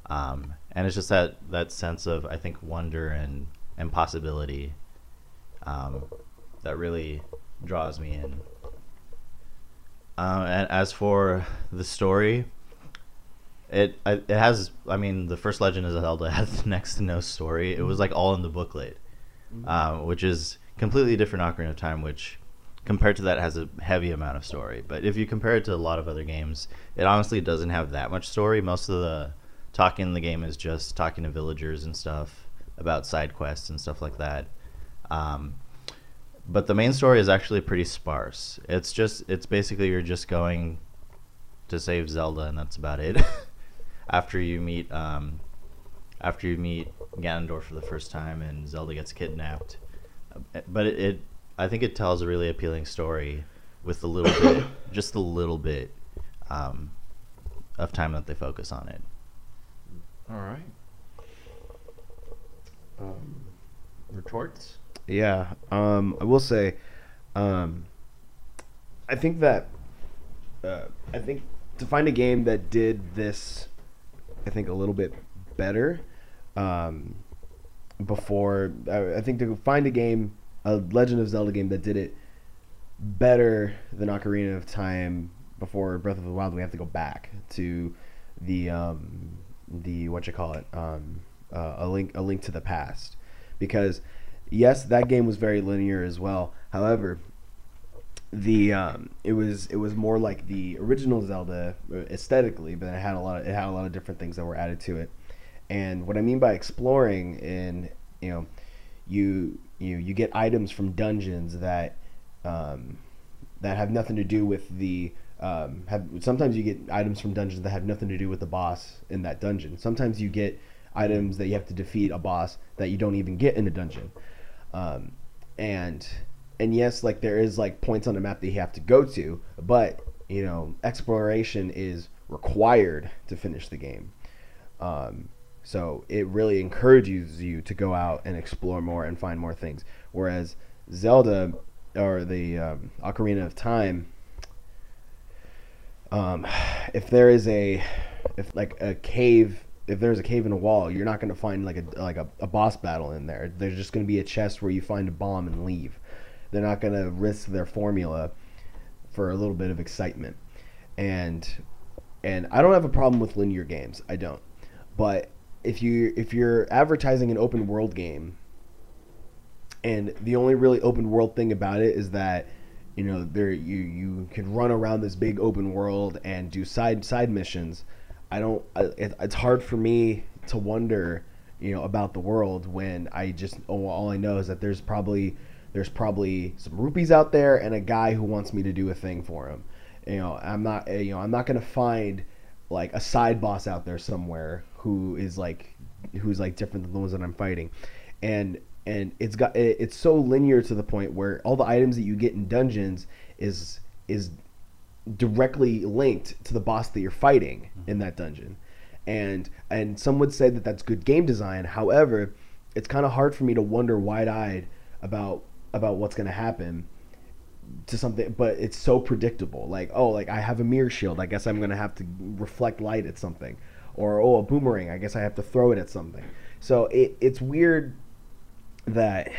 um, and it's just that that sense of I think wonder and and possibility um, that really draws me in. Um, and as for the story, it it has. I mean, the first Legend of Zelda has next to no story. It was like all in the booklet, um, which is completely different Ocarina of Time, which compared to that has a heavy amount of story. But if you compare it to a lot of other games, it honestly doesn't have that much story. Most of the talking in the game is just talking to villagers and stuff about side quests and stuff like that. Um, but the main story is actually pretty sparse. It's just it's basically you're just going to save Zelda and that's about it. after you meet um, after you meet Ganondorf for the first time and Zelda gets kidnapped. But it, it I think it tells a really appealing story with a little bit just a little bit um, of time that they focus on it. All right. Um, Retorts. Yeah, um, I will say, um, I think that uh, I think to find a game that did this, I think a little bit better. Um, before I, I think to find a game, a Legend of Zelda game that did it better than Ocarina of Time before Breath of the Wild, we have to go back to the um, the what you call it um, uh, a link a link to the past. Because yes that game was very linear as well. However the um, it was it was more like the original Zelda uh, aesthetically but it had a lot of, it had a lot of different things that were added to it. And what I mean by exploring in you know you you you get items from dungeons that um, that have nothing to do with the um, have sometimes you get items from dungeons that have nothing to do with the boss in that dungeon. Sometimes you get items that you have to defeat a boss that you don't even get in a dungeon. Um, and and yes, like there is like points on the map that you have to go to, but you know exploration is required to finish the game. Um, so it really encourages you to go out and explore more and find more things. Whereas Zelda or the um, Ocarina of Time, um, if there is a, if like a cave, if there's a cave in a wall, you're not going to find like a like a, a boss battle in there. There's just going to be a chest where you find a bomb and leave. They're not going to risk their formula for a little bit of excitement, and and I don't have a problem with linear games. I don't, but if you if you're advertising an open world game and the only really open world thing about it is that you know there you you can run around this big open world and do side side missions. I don't it, it's hard for me to wonder you know about the world when i just oh, all i know is that there's probably there's probably some rupees out there and a guy who wants me to do a thing for him. You know i'm not eh, you know i'm not going to find like a side boss out there somewhere who is like who's like different than the ones that i'm fighting. And and it's got it's so linear to the point where all the items that you get in dungeons is is directly linked to the boss that you're fighting mm-hmm. in that dungeon. And and some would say that that's good game design. However it's kind of hard for me to wonder wide-eyed about about what's going to happen to something but it's so predictable. Like oh like i have a mirror shield. I guess i'm going to have to reflect light at something. Or oh a boomerang. I guess i have to throw it at something. So it, it's weird that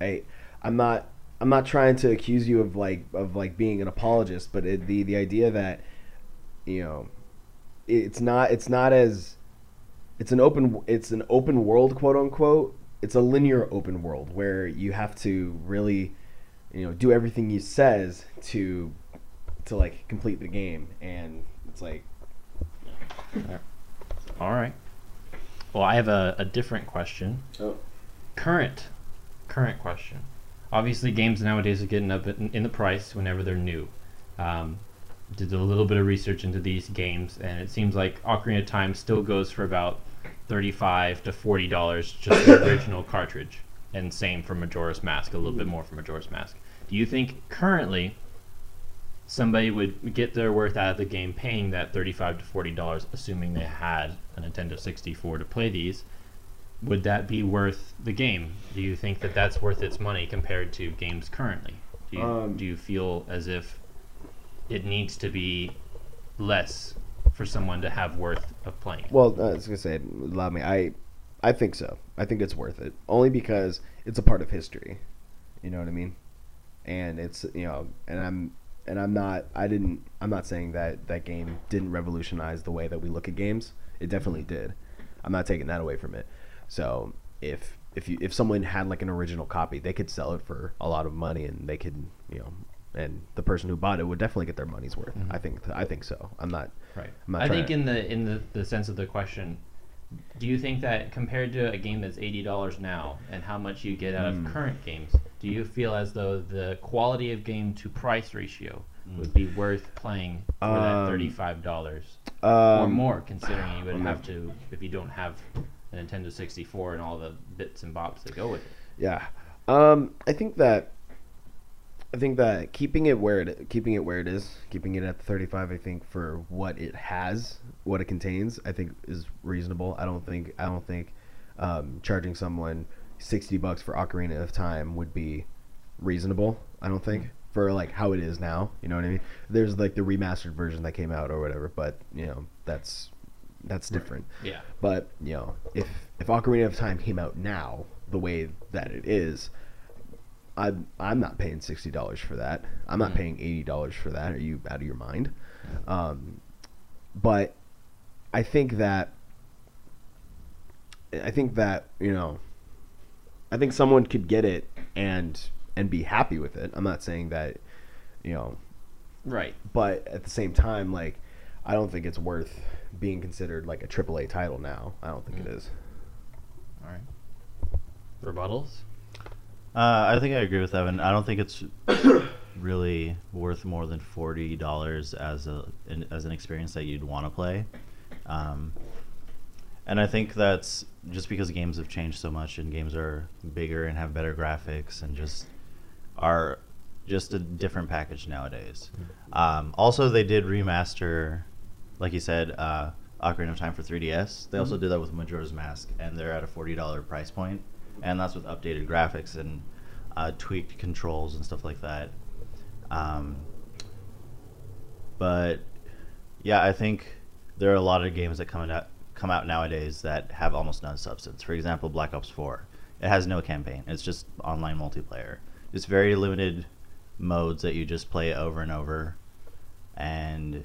I I'm not I'm not trying to accuse you of like of like being an apologist, but it, the the idea that you know it's not it's not as it's an open it's an open world quote unquote it's a linear open world where you have to really you know do everything he says to to like complete the game and it's like All right. Well, I have a, a different question. oh Current, current question. Obviously, games nowadays are getting up in, in the price whenever they're new. Um, did a little bit of research into these games, and it seems like Ocarina of Time still goes for about thirty-five to forty dollars just the original cartridge. and same for Majora's Mask, a little bit more for Majora's Mask. Do you think currently somebody would get their worth out of the game paying that thirty-five to forty dollars, assuming they had a Nintendo sixty-four to play these? Would that be worth the game? Do you think that that's worth its money compared to games currently? Do you, Um, do you feel as if it needs to be less for someone to have worth of playing? Well, I was gonna say, allow me. I, I think so. I think it's worth it only because it's a part of history. You know what I mean? And it's you know, and I'm and I'm not. I didn't. I'm not saying that that game didn't revolutionize the way that we look at games. It definitely did. I'm not taking that away from it. So if if you if someone had like an original copy, they could sell it for a lot of money, and they could you know, and the person who bought it would definitely get their money's worth. I think I think so. I'm not. Right. I'm not I think to- in the in the, the sense of the question, do you think that compared to a game that's eighty dollars now and how much you get out Hmm. of current games, do you feel as though the quality of game to price ratio Hmm. would be worth playing for that Um, thirty five dollars Um, or more, considering you would have to if you don't have a Nintendo sixty four and all the bits and bobs that go with it. Yeah. Um, I think that I think that keeping it where it keeping it where it is, keeping it at the 35, I think for what it has, what it contains, I think is reasonable. I don't think I don't think um, charging someone 60 bucks for Ocarina of Time would be reasonable. I don't think for like how it is now. You know what I mean? There's like the remastered version that came out or whatever, but you know that's that's different. Yeah. But you know, if if Ocarina of Time came out now, the way that it is, I'm I'm not paying sixty dollars for that. I'm not Mm. paying eighty dollars for that. Are you out of your mind? Um, but I think that I think that you know, I think someone could get it and and be happy with it. I'm not saying that, you know, Right. but at the same time, like, I don't think it's worth being considered like a AAA title now. I don't think it is. All right. Rebuttals? Uh, I think I agree with Evan. I don't think it's really worth more than forty dollars as a an, as an experience that you'd want to play. Um, and I think that's just because games have changed so much and games are bigger and have better graphics and just are just a different package nowadays. Um, also, they did remaster, like you said, uh, Ocarina of Time for 3DS. They also did that with Majora's Mask, and they're at a forty dollar price point, and that's with updated graphics and uh, tweaked controls and stuff like that. Um, but yeah, I think there are a lot of games that come out come out nowadays that have almost no substance. For example, Black Ops 4. It has no campaign. It's just online multiplayer. It's very limited modes that you just play over and over. And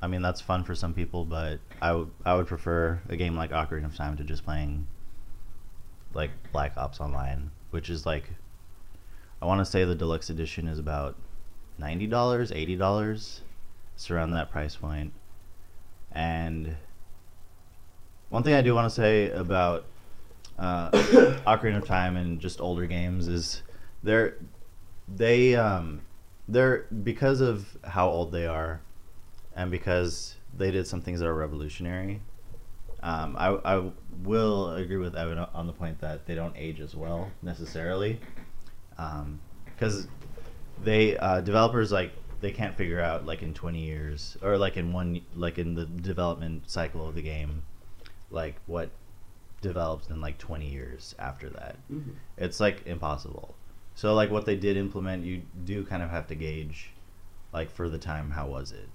I mean that's fun for some people, but I would I would prefer a game like Ocarina of Time to just playing like Black Ops Online, which is like I want to say the deluxe edition is about ninety dollars, eighty dollars. It's around that price point. And one thing I do want to say about uh, Ocarina of Time and just older games is they're they um they're because of how old they are, and because they did some things that are revolutionary. Um, I I will agree with Evan on the point that they don't age as well necessarily, because they uh, developers like they can't figure out like in 20 years or like in one like in the development cycle of the game like what develops in like 20 years after that. It's like impossible. So like what they did implement you do kind of have to gauge like for the time how was it?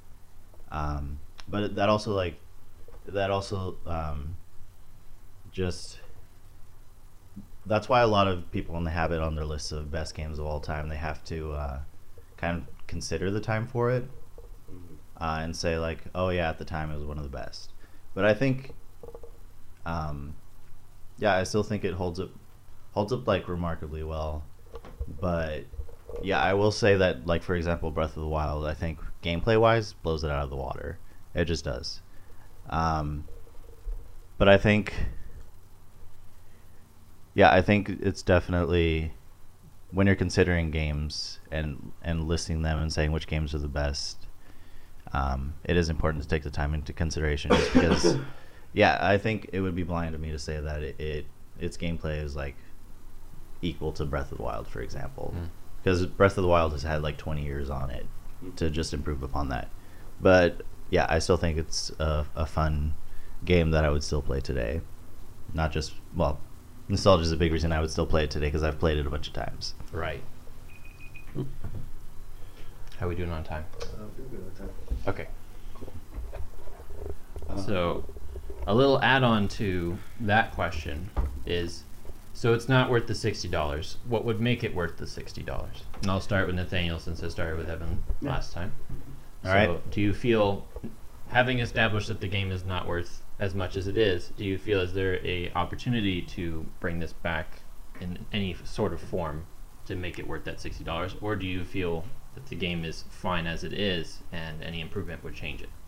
Um, but that also like that also um, just that's why a lot of people in the habit on their list of best games of all time they have to uh, kind of consider the time for it uh, and say like oh yeah at the time it was one of the best. But i think um, yeah i still think it holds up holds up like remarkably well but yeah i will say that like for example breath of the wild i think gameplay wise blows it out of the water it just does um, but i think yeah i think it's definitely when you're considering games and and listing them and saying which games are the best, um, it is important to take the time into consideration. Just because, yeah, I think it would be blind of me to say that it, it its gameplay is like equal to Breath of the Wild, for example, Mm. because Breath of the Wild has had like 20 years on it to just improve upon that. But yeah, I still think it's a, a fun game that I would still play today. Not just well, nostalgia is a big reason I would still play it today because I've played it a bunch of times. Right. How are we doing on time? Okay. So, a little add-on to that question is, so it's not worth the sixty dollars. What would make it worth the sixty dollars? And I'll start with Nathaniel since I started with Evan last time. All so, right. do you feel, having established that the game is not worth as much as it is, do you feel is there a opportunity to bring this back in any sort of form to make it worth that sixty dollars, or do you feel that the game is fine as it is and any improvement would change it too much?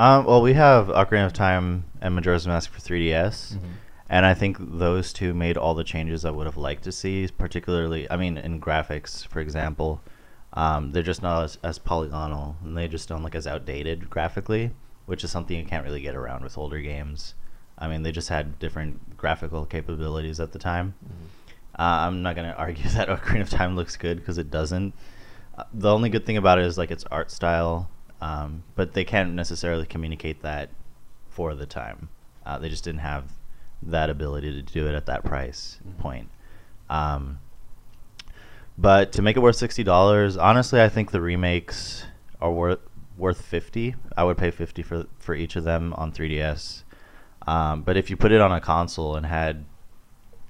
Um, well, we have Ocarina of Time and Majora's Mask for 3DS, Mm-hmm. and I think those two made all the changes I would have liked to see. Particularly, I mean, in graphics, for example, um, they're just not as, as polygonal, and they just don't look as outdated graphically, which is something you can't really get around with older games. I mean, they just had different graphical capabilities at the time. Uh, I'm not gonna argue that Ocarina of Time looks good because it doesn't. Uh, the only good thing about it is like its art style, um, but they can't necessarily communicate that for the time. Uh, they just didn't have that ability to do it at that price point. Um, but to make it worth sixty dollars, honestly, I think the remakes are worth worth fifty. I would pay fifty for for each of them on 3DS. Um, but if you put it on a console and had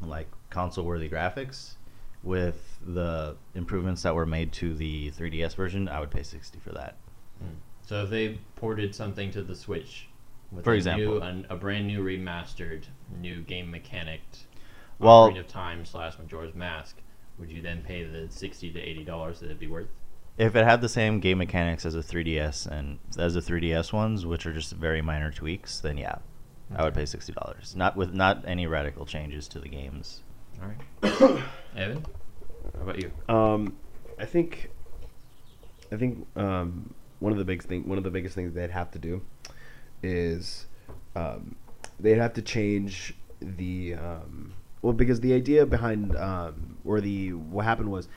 like console worthy graphics with the improvements that were made to the 3DS version, I would pay 60 for that. So if they ported something to the Switch, with For a example. new, an, a brand new remastered, new game mechanic, Well- Ocarina of Time slash Majora's Mask, would you then pay the sixty to eighty dollars that it'd be worth? If it had the same game mechanics as a 3DS and as the 3DS ones, which are just very minor tweaks, then yeah, I would pay sixty dollars. Not with not any radical changes to the games. All right. Evan, how about you? Um, I think, I think um, one of the big thing, one of the biggest things they'd have to do, is, um, they'd have to change the um, well because the idea behind um, or the what happened was,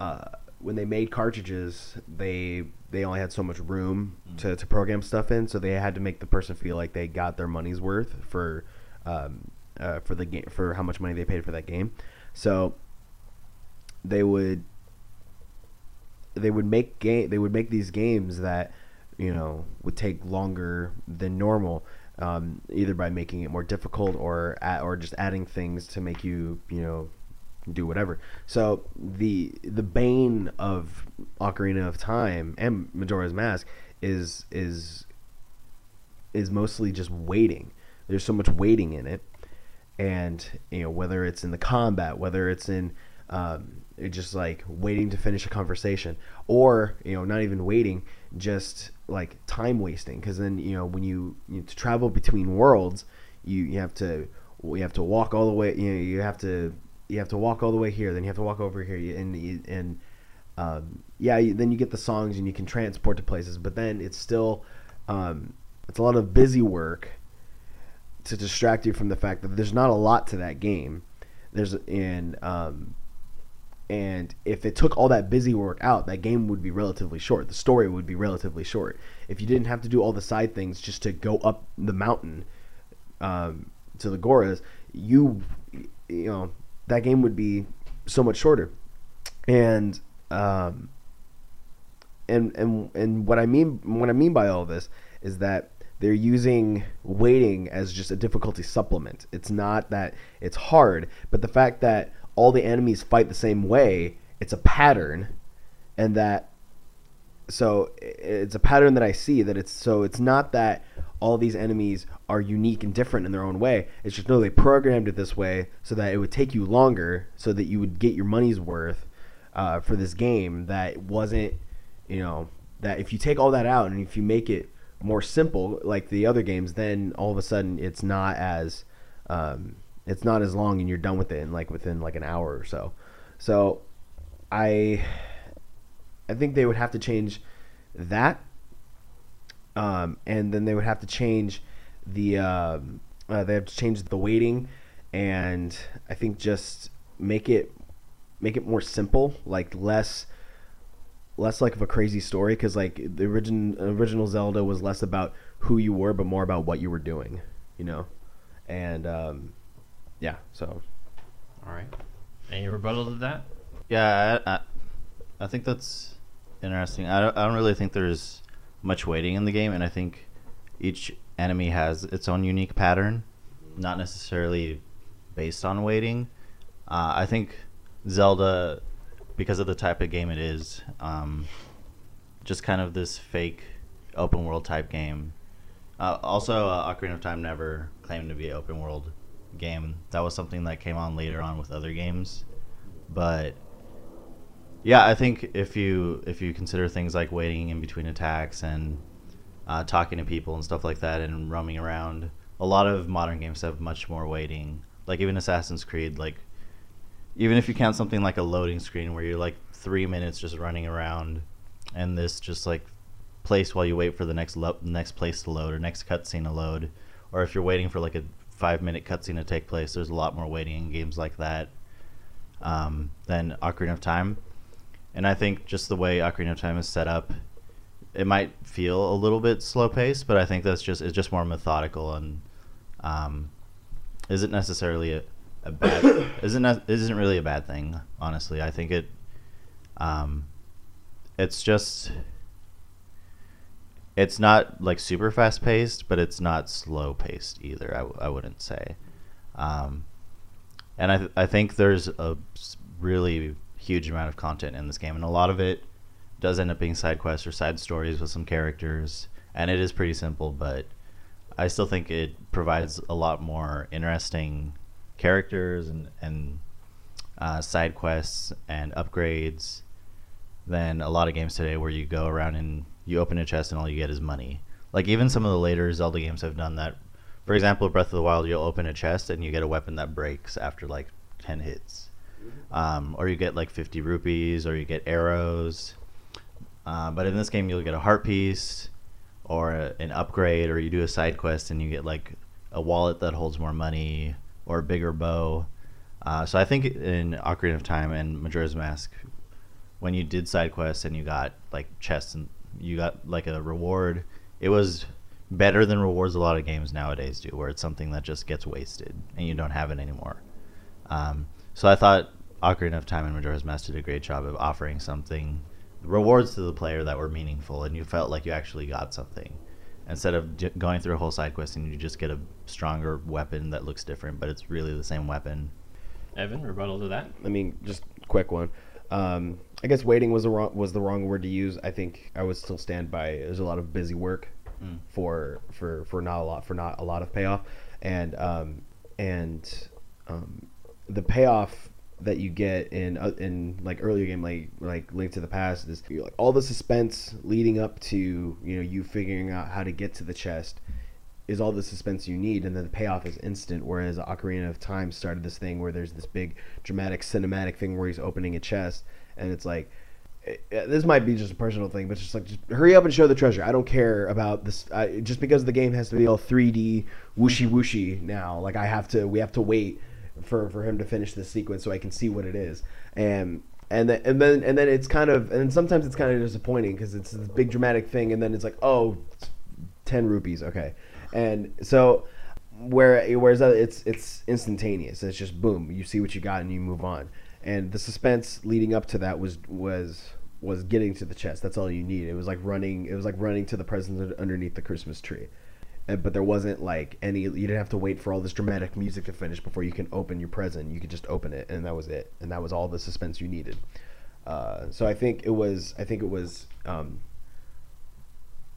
uh, when they made cartridges, they they only had so much room to, to program stuff in, so they had to make the person feel like they got their money's worth for um, uh, for the game for how much money they paid for that game. So they would they would make game they would make these games that you know would take longer than normal um, either by making it more difficult or or just adding things to make you you know do whatever. So the the bane of Ocarina of Time and Majora's Mask is is is mostly just waiting. There's so much waiting in it. And you know whether it's in the combat whether it's in um, just like waiting to finish a conversation or you know not even waiting just like time wasting because then you know when you, you to travel between worlds you, you have to you have to walk all the way you know you have to you have to walk all the way here then you have to walk over here and and um, yeah you, then you get the songs and you can transport to places but then it's still um, it's a lot of busy work to distract you from the fact that there's not a lot to that game. There's and um, and if it took all that busy work out, that game would be relatively short. The story would be relatively short. If you didn't have to do all the side things just to go up the mountain um, to the Goras, you you know that game would be so much shorter. And um, and and and what I mean what I mean by all this is that they're using waiting as just a difficulty supplement. It's not that it's hard, but the fact that all the enemies fight the same way, it's a pattern, and that so it's a pattern that I see that it's so it's not that all these enemies are unique and different in their own way. It's just no, they programmed it this way so that it would take you longer, so that you would get your money's worth uh, for this game. That wasn't, you know, that if you take all that out and if you make it more simple like the other games, then all of a sudden it's not as um, it's not as long and you're done with it in like within like an hour or so. So I I think they would have to change that, um, and then they would have to change the um, uh, they have to change the weighting and I think just make it make it more simple, like less less like of a crazy story because like the original original Zelda was less about who you were, but more about what you were doing, you know, and um, yeah, so All right. Any rebuttal to that? Yeah, I, I, I think that's interesting. I don't, I don't really think there's much waiting in the game, and I think each enemy has its own unique pattern, not necessarily based on waiting. Uh, I think Zelda, because of the type of game it is, um, just kind of this fake open world type game. Uh, also, uh, Ocarina of Time never claimed to be open world game. That was something that came on later on with other games, but yeah, I think if you if you consider things like waiting in between attacks and uh, talking to people and stuff like that and roaming around, a lot of modern games have much more waiting. Like even Assassin's Creed, like even if you count something like a loading screen where you're like three minutes just running around, and this just like place while you wait for the next lo- next place to load or next cutscene to load, or if you're waiting for like a five minute cutscene to take place, there's a lot more waiting in games like that um, than Ocarina of Time. And I think just the way Ocarina of Time is set up, it might feel a little bit slow paced, but I think that's just it's just more methodical and um, isn't necessarily a, a bad isn't ne- isn't really a bad thing. Honestly, I think it um, it's just it's not like super fast paced, but it's not slow paced either. I, w- I wouldn't say. Um, and I, th- I think there's a really huge amount of content in this game, and a lot of it does end up being side quests or side stories with some characters, and it is pretty simple, but I still think it provides a lot more interesting characters and and uh, side quests and upgrades than a lot of games today, where you go around and you open a chest and all you get is money. Like even some of the later Zelda games have done that. For example, Breath of the Wild, you'll open a chest and you get a weapon that breaks after like ten hits, um, or you get like fifty rupees, or you get arrows. Uh, but in this game, you'll get a heart piece, or a, an upgrade, or you do a side quest and you get like a wallet that holds more money, or a bigger bow. Uh, so I think in Ocarina of Time and Majora's Mask, when you did side quests and you got like chests and you got like a reward, it was better than rewards a lot of games nowadays do, where it's something that just gets wasted and you don't have it anymore. Um, so I thought Ocarina of Time and Majora's Mask did a great job of offering something rewards to the player that were meaningful, and you felt like you actually got something instead of j- going through a whole side quest and you just get a stronger weapon that looks different, but it's really the same weapon. Evan, rebuttal to that? I mean, just quick one. Um, I guess waiting was the wrong was the wrong word to use. I think I would still stand by. There's a lot of busy work Mm. for for for not a lot for not a lot of payoff, and um, and um, the payoff that you get in uh, in like earlier game like like Link to the Past is like all the suspense leading up to you know you figuring out how to get to the chest is all the suspense you need, and then the payoff is instant. Whereas Ocarina of Time started this thing where there's this big dramatic cinematic thing where he's opening a chest, and it's like this might be just a personal thing, but just like just hurry up and show the treasure. I don't care about this. I, just because the game has to be all 3D whooshy whooshy now, like I have to, we have to wait for for him to finish this sequence so I can see what it is, and. And then, and then, and then it's kind of, and sometimes it's kind of disappointing because it's this big dramatic thing, and then it's like, oh, 10 rupees, okay, and so where whereas it's it's instantaneous. It's just boom, you see what you got and you move on. And the suspense leading up to that was was was getting to the chest. That's all you need. It was like running. It was like running to the present underneath the Christmas tree. But there wasn't like any. You didn't have to wait for all this dramatic music to finish before you can open your present. You could just open it, and that was it. And that was all the suspense you needed. Uh, so I think it was. I think it was. Um,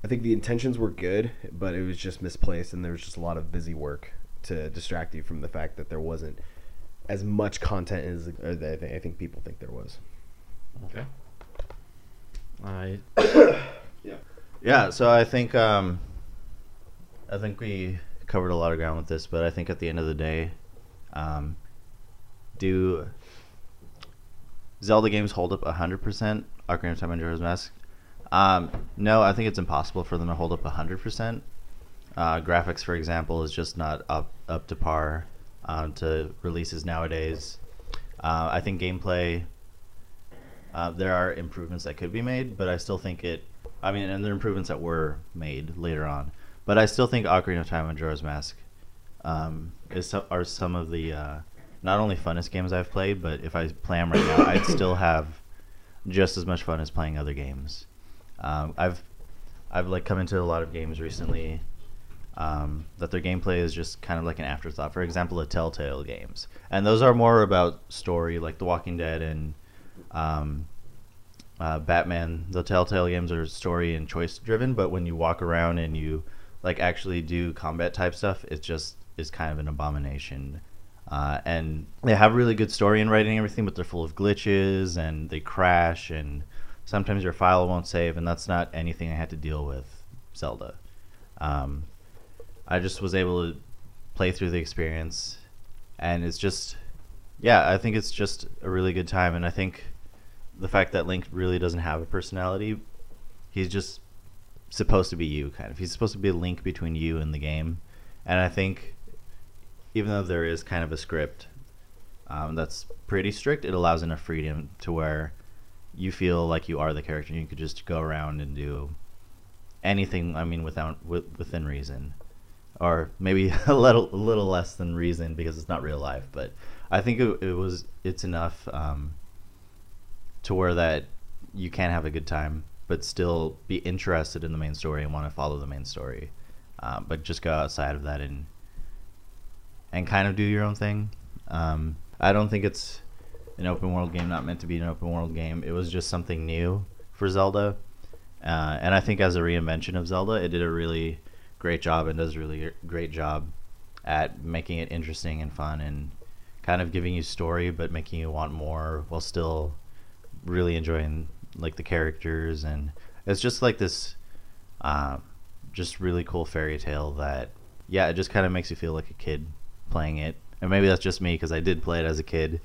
I think the intentions were good, but it was just misplaced, and there was just a lot of busy work to distract you from the fact that there wasn't as much content as uh, I thi- I think people think there was. Okay. I Yeah, so I think um, I think we covered a lot of ground with this, but I think at the end of the day, um, do Zelda games hold up hundred percent? Ocarina of Time and Majora's Mask. Um, no, I think it's impossible for them to hold up hundred percent. Uh, graphics, for example, is just not up up to par. um, to releases nowadays. Uh, I think gameplay. Uh, there are improvements that could be made, but I still think it. I mean, and there are improvements that were made later on, but I still think Ocarina of Time and Majora's Mask um, is are some of the uh, not only funnest games I've played, but if I play them right now, I'd still have just as much fun as playing other games. Um, I've I've like come into a lot of games recently um, that their gameplay is just kind of like an afterthought. For example, the Telltale games, and those are more about story, like The Walking Dead and um, uh, Batman. The Telltale games are story and choice driven, but when you walk around and you like actually do combat type stuff, it just is kind of an abomination. Uh, and they have really good story and writing and everything, but they're full of glitches and they crash and sometimes your file won't save, and that's not anything I had to deal with Zelda. Um, I just was able to play through the experience, and it's just, yeah, I think it's just a really good time, and I think the fact that Link really doesn't have a personality, he's just supposed to be you, kind of. He's supposed to be a link between you and the game, and I think even though there is kind of a script um, that's pretty strict, it allows enough freedom to where you feel like you are the character. and You could just go around and do anything. I mean, without wi- within reason, or maybe a little a little less than reason because it's not real life. But I think it, it was it's enough um, to where that you can have a good time, but still be interested in the main story and want to follow the main story. Um, but just go outside of that and and kind of do your own thing. Um, I don't think it's an open world game not meant to be an open world game. It was just something new for Zelda, uh, and I think as a reinvention of Zelda, it did a really great job and does a really great job at making it interesting and fun and kind of giving you story but making you want more while still really enjoying like the characters. And it's just like this uh, just really cool fairy tale that yeah it just kind of makes you feel like a kid playing it. And maybe that's just me because i did play it as a kid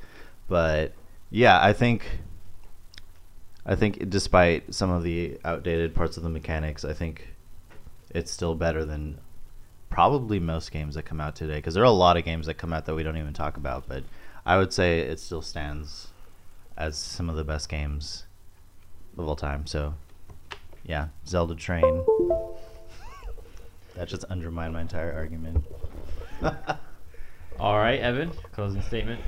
but yeah i think i think despite some of the outdated parts of the mechanics i think it's still better than probably most games that come out today. Because there are a lot of games that come out that we don't even talk about but i would say it still stands as some of the best games of all time. So yeah zelda train. That just undermined my entire argument. All right, Evan, closing statement.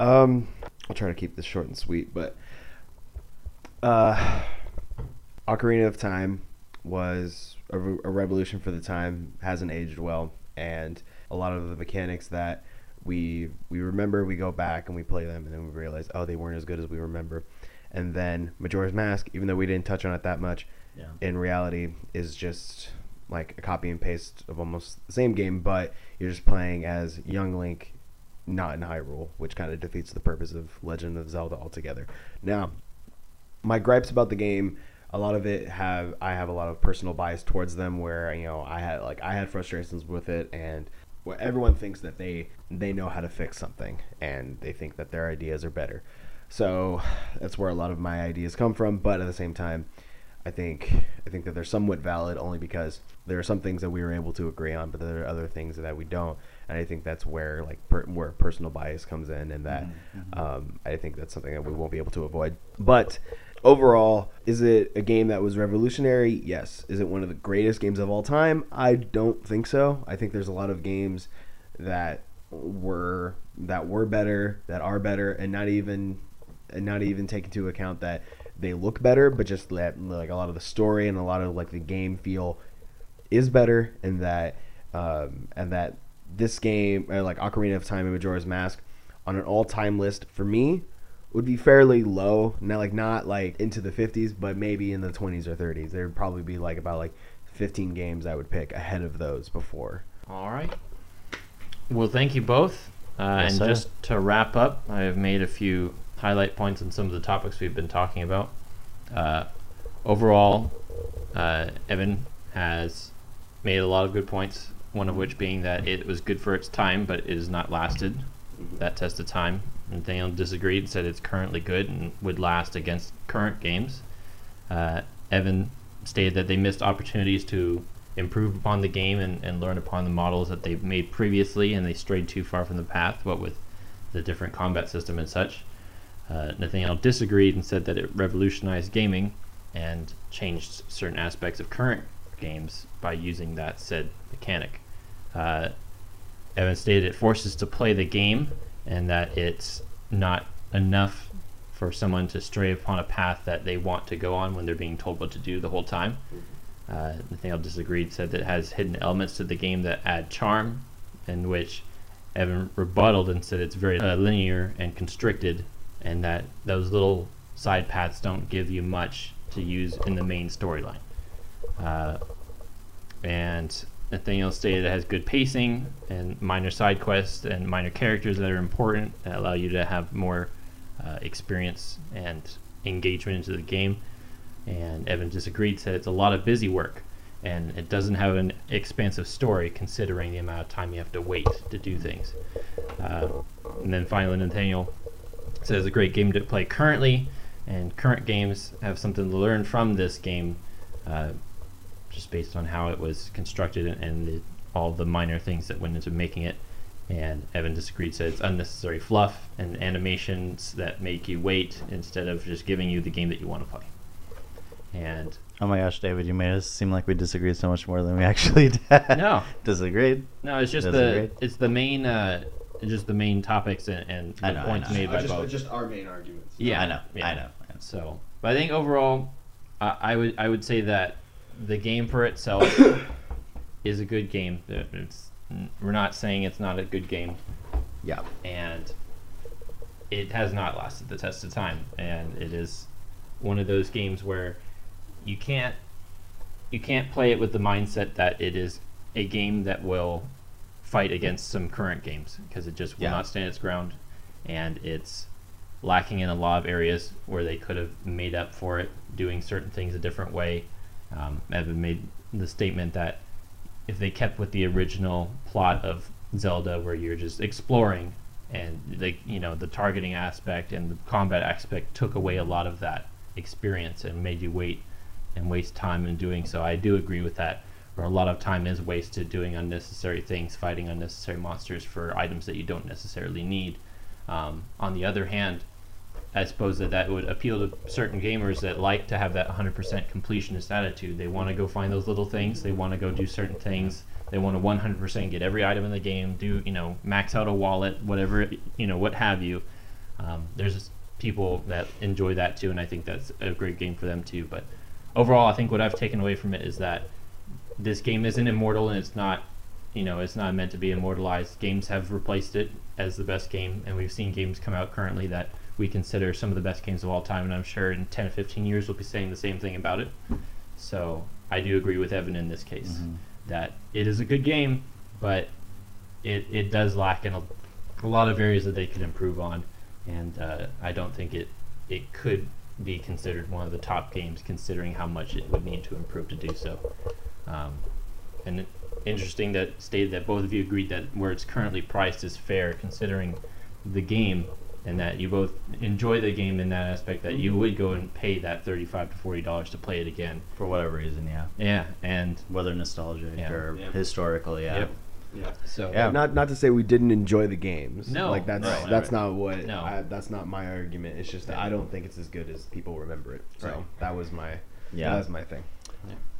Um, I'll try to keep this short and sweet, but uh, Ocarina of Time was a, re- a revolution for the time. Hasn't aged well, and a lot of the mechanics that we we remember, we go back and we play them, and then we realize, oh, they weren't as good as we remember. And then Majora's Mask, even though we didn't touch on it that much, yeah in reality is just like a copy and paste of almost the same game, but you're just playing as young Link, not in Hyrule, which kind of defeats the purpose of Legend of Zelda altogether. Now, my gripes about the game, a lot of it have I have a lot of personal bias towards them, where you know I had like I had frustrations with it, and where everyone thinks that they they know how to fix something, and they think that their ideas are better. So that's where a lot of my ideas come from, but at the same time. I think I think that they're somewhat valid only because there are some things that we were able to agree on, but there are other things that we don't, and I think that's where like per, where personal bias comes in, and that um, I think that's something that we won't be able to avoid. But overall, is it a game that was revolutionary? Yes. Is it one of the greatest games of all time? I don't think so. I think there's a lot of games that were that were better, that are better, and not even and not even take into account that they look better, but just that like a lot of the story and a lot of like the game feel is better, and that um, and that this game, uh, like Ocarina of Time and Majora's Mask, on an all-time list for me would be fairly low. Not like not like into the 50s, but maybe in the 20s or 30s. There would probably be like about like 15 games I would pick ahead of those before. All right. Well, thank you both. Uh, Yes, and sir. just to wrap up, I have made a few highlight points on some of the topics we've been talking about. Uh, overall, uh, Evan has made a lot of good points. One of which being that it was good for its time, but it has not lasted that test of time. And Daniel disagreed and said it's currently good and would last against current games. Uh, Evan stated that they missed opportunities to improve upon the game and, and learn upon the models that they've made previously, and they strayed too far from the path. What with the different combat system and such. Uh, Nathaniel disagreed and said that it revolutionized gaming and changed certain aspects of current games by using that said mechanic. Uh, Evan stated it forces to play the game and that it's not enough for someone to stray upon a path that they want to go on when they're being told what to do the whole time. Uh, Nathaniel disagreed, said that it has hidden elements to the game that add charm, in which Evan rebutted and said it's very uh, linear and constricted, and that those little side paths don't give you much to use in the main storyline. Uh, and Nathaniel stated it has good pacing and minor side quests and minor characters that are important that allow you to have more uh, experience and engagement into the game. And Evan disagreed, said it's a lot of busy work and it doesn't have an expansive story considering the amount of time you have to wait to do things. Uh, and then finally, Nathaniel says it's a great game to play currently, and current games have something to learn from this game, uh, just based on how it was constructed and, and the, all the minor things that went into making it. And Evan disagreed, said it's unnecessary fluff and animations that make you wait instead of just giving you the game that you want to play. And Oh my gosh, David, you made us seem like we disagreed so much more than we actually did. No. disagreed. no, it's just That's the it's the main uh, just the main topics and, and the know, points made by just, both. just our main arguments. Yeah, I know, yeah. I know. So, but I think overall, uh, I would I would say that the game for itself is a good game. It's we're not saying it's not a good game, Yeah. and it has not lasted the test of time. And it is one of those games where you can't you can't play it with the mindset that it is a game that will fight against some current games because it just will Yeah. not stand its ground, and it's lacking in a lot of areas where they could have made up for it doing certain things a different way. Um, Evan made the statement that if they kept with the original plot of Zelda, where you're just exploring, and the you know the targeting aspect and the combat aspect took away a lot of that experience and made you wait and waste time in doing so. I do agree with that. Where a lot of time is wasted doing unnecessary things, fighting unnecessary monsters for items that you don't necessarily need. Um, on the other hand, I suppose that that would appeal to certain gamers that like to have that 100% completionist attitude. They want to go find those little things. They want to go do certain things. They want to 100% get every item in the game. Do you know max out a wallet, whatever you know, what have you. Um, there's people that enjoy that too, and I think that's a great game for them too. But overall, I think what I've taken away from it is that this game isn't immortal and it's not you know it's not meant to be immortalized games have replaced it as the best game and we've seen games come out currently that we consider some of the best games of all time and i'm sure in 10 or 15 years we'll be saying the same thing about it so i do agree with evan in this case Mhm. that it is a good game but it, it does lack in a, a lot of areas that they could improve on and uh, i don't think it it could be considered one of the top games considering how much it would need to improve to do so um, and it- interesting that stated that both of you agreed that where it's currently priced is fair considering the game and that you both enjoy the game in that aspect that you mm-hmm. would go and pay that 35 to 40 dollars to play it again For whatever reason, yeah. yeah and Whether nostalgic Yeah. or Yeah. historical, yeah. Yep. Yeah. so Yeah. Not not to say we didn't enjoy the games. No, like that's right, that's right. not what. No. I, that's not my argument. It's just that Yeah. I don't think it's as good as people remember it. So Right. that was my Yeah. that was my thing.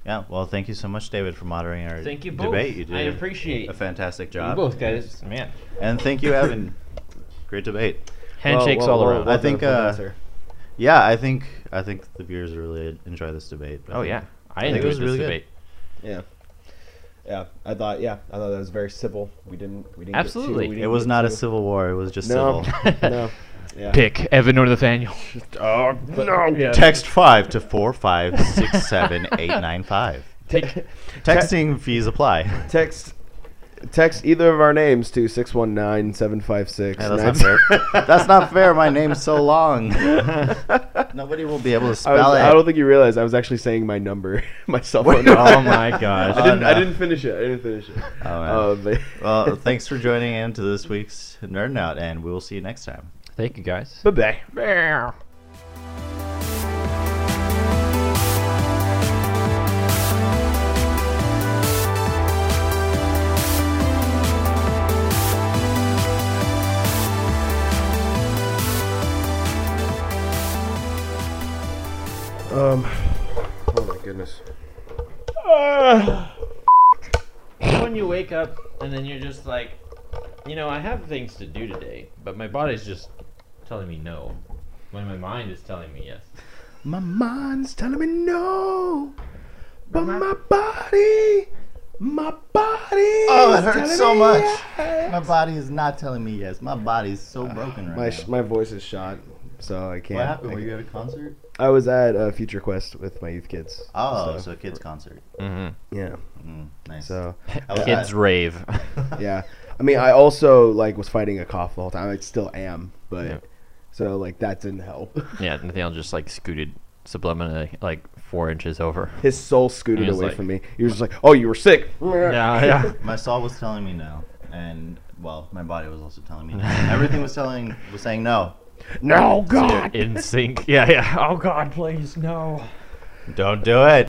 Yeah, well, thank you so much, David, for moderating our Thank you both. debate. You did I appreciate a fantastic job. you job. both guys man And thank you, Evan. Great debate. Handshakes Well, well, all well, around I think, done, well done, uh. Yeah, I think I think the viewers really enjoy this debate. I oh think- yeah i I think it enjoyed was this really good. Yeah. Yeah, I thought. Yeah, I thought that was very civil. We didn't. We didn't. Absolutely. Get too, we It didn't was get not a civil war. It was just No, civil. no. Yeah. Pick Evan or Nathaniel. Oh no! Text five to four five six seven eight nine five. Take, Texting fees apply. text text either of our names to 619-756. Yeah, that's not fair. That's not fair. My name's so long. Nobody will be able to I, spell was, it. I don't think you realized I was actually saying my number, my cell phone. oh my gosh I didn't. Oh, I didn't finish it. I didn't finish it. Oh, man. Uh, but well, thanks for joining in to this week's Nerd Out, and we will see you next time. thank you guys Bye bye. Um, oh Meow. goodness. Uh, when you wake up and then you're just like, you know, I have things to do today, but my body's just telling me no. When my mind is telling me yes. My mind's telling me no, but my- my body, my body. Oh, it hurts so much. yes. My body is not telling me yes. My body's so broken ah, right My now. sh- my voice is shot, so I can't. what happened? I, Were you at a concert? I was at uh, Future Quest with my youth kids. Oh, so, so a kids concert. Mm-hmm. yeah. Mm, nice. So was Kids at- rave. yeah, I mean, I also like was fighting a cough the whole time. I still am, but Yeah. so like that didn't help. yeah, Nathaniel just like scooted subliminally like four inches over. His soul scooted away like- from me. He was just like, "Oh, you were sick." Yeah, yeah. My soul was telling me no, and well, my body was also telling me no. Everything was telling was saying no. No, God. In sync. Yeah, yeah. Oh God, please no. Don't do it.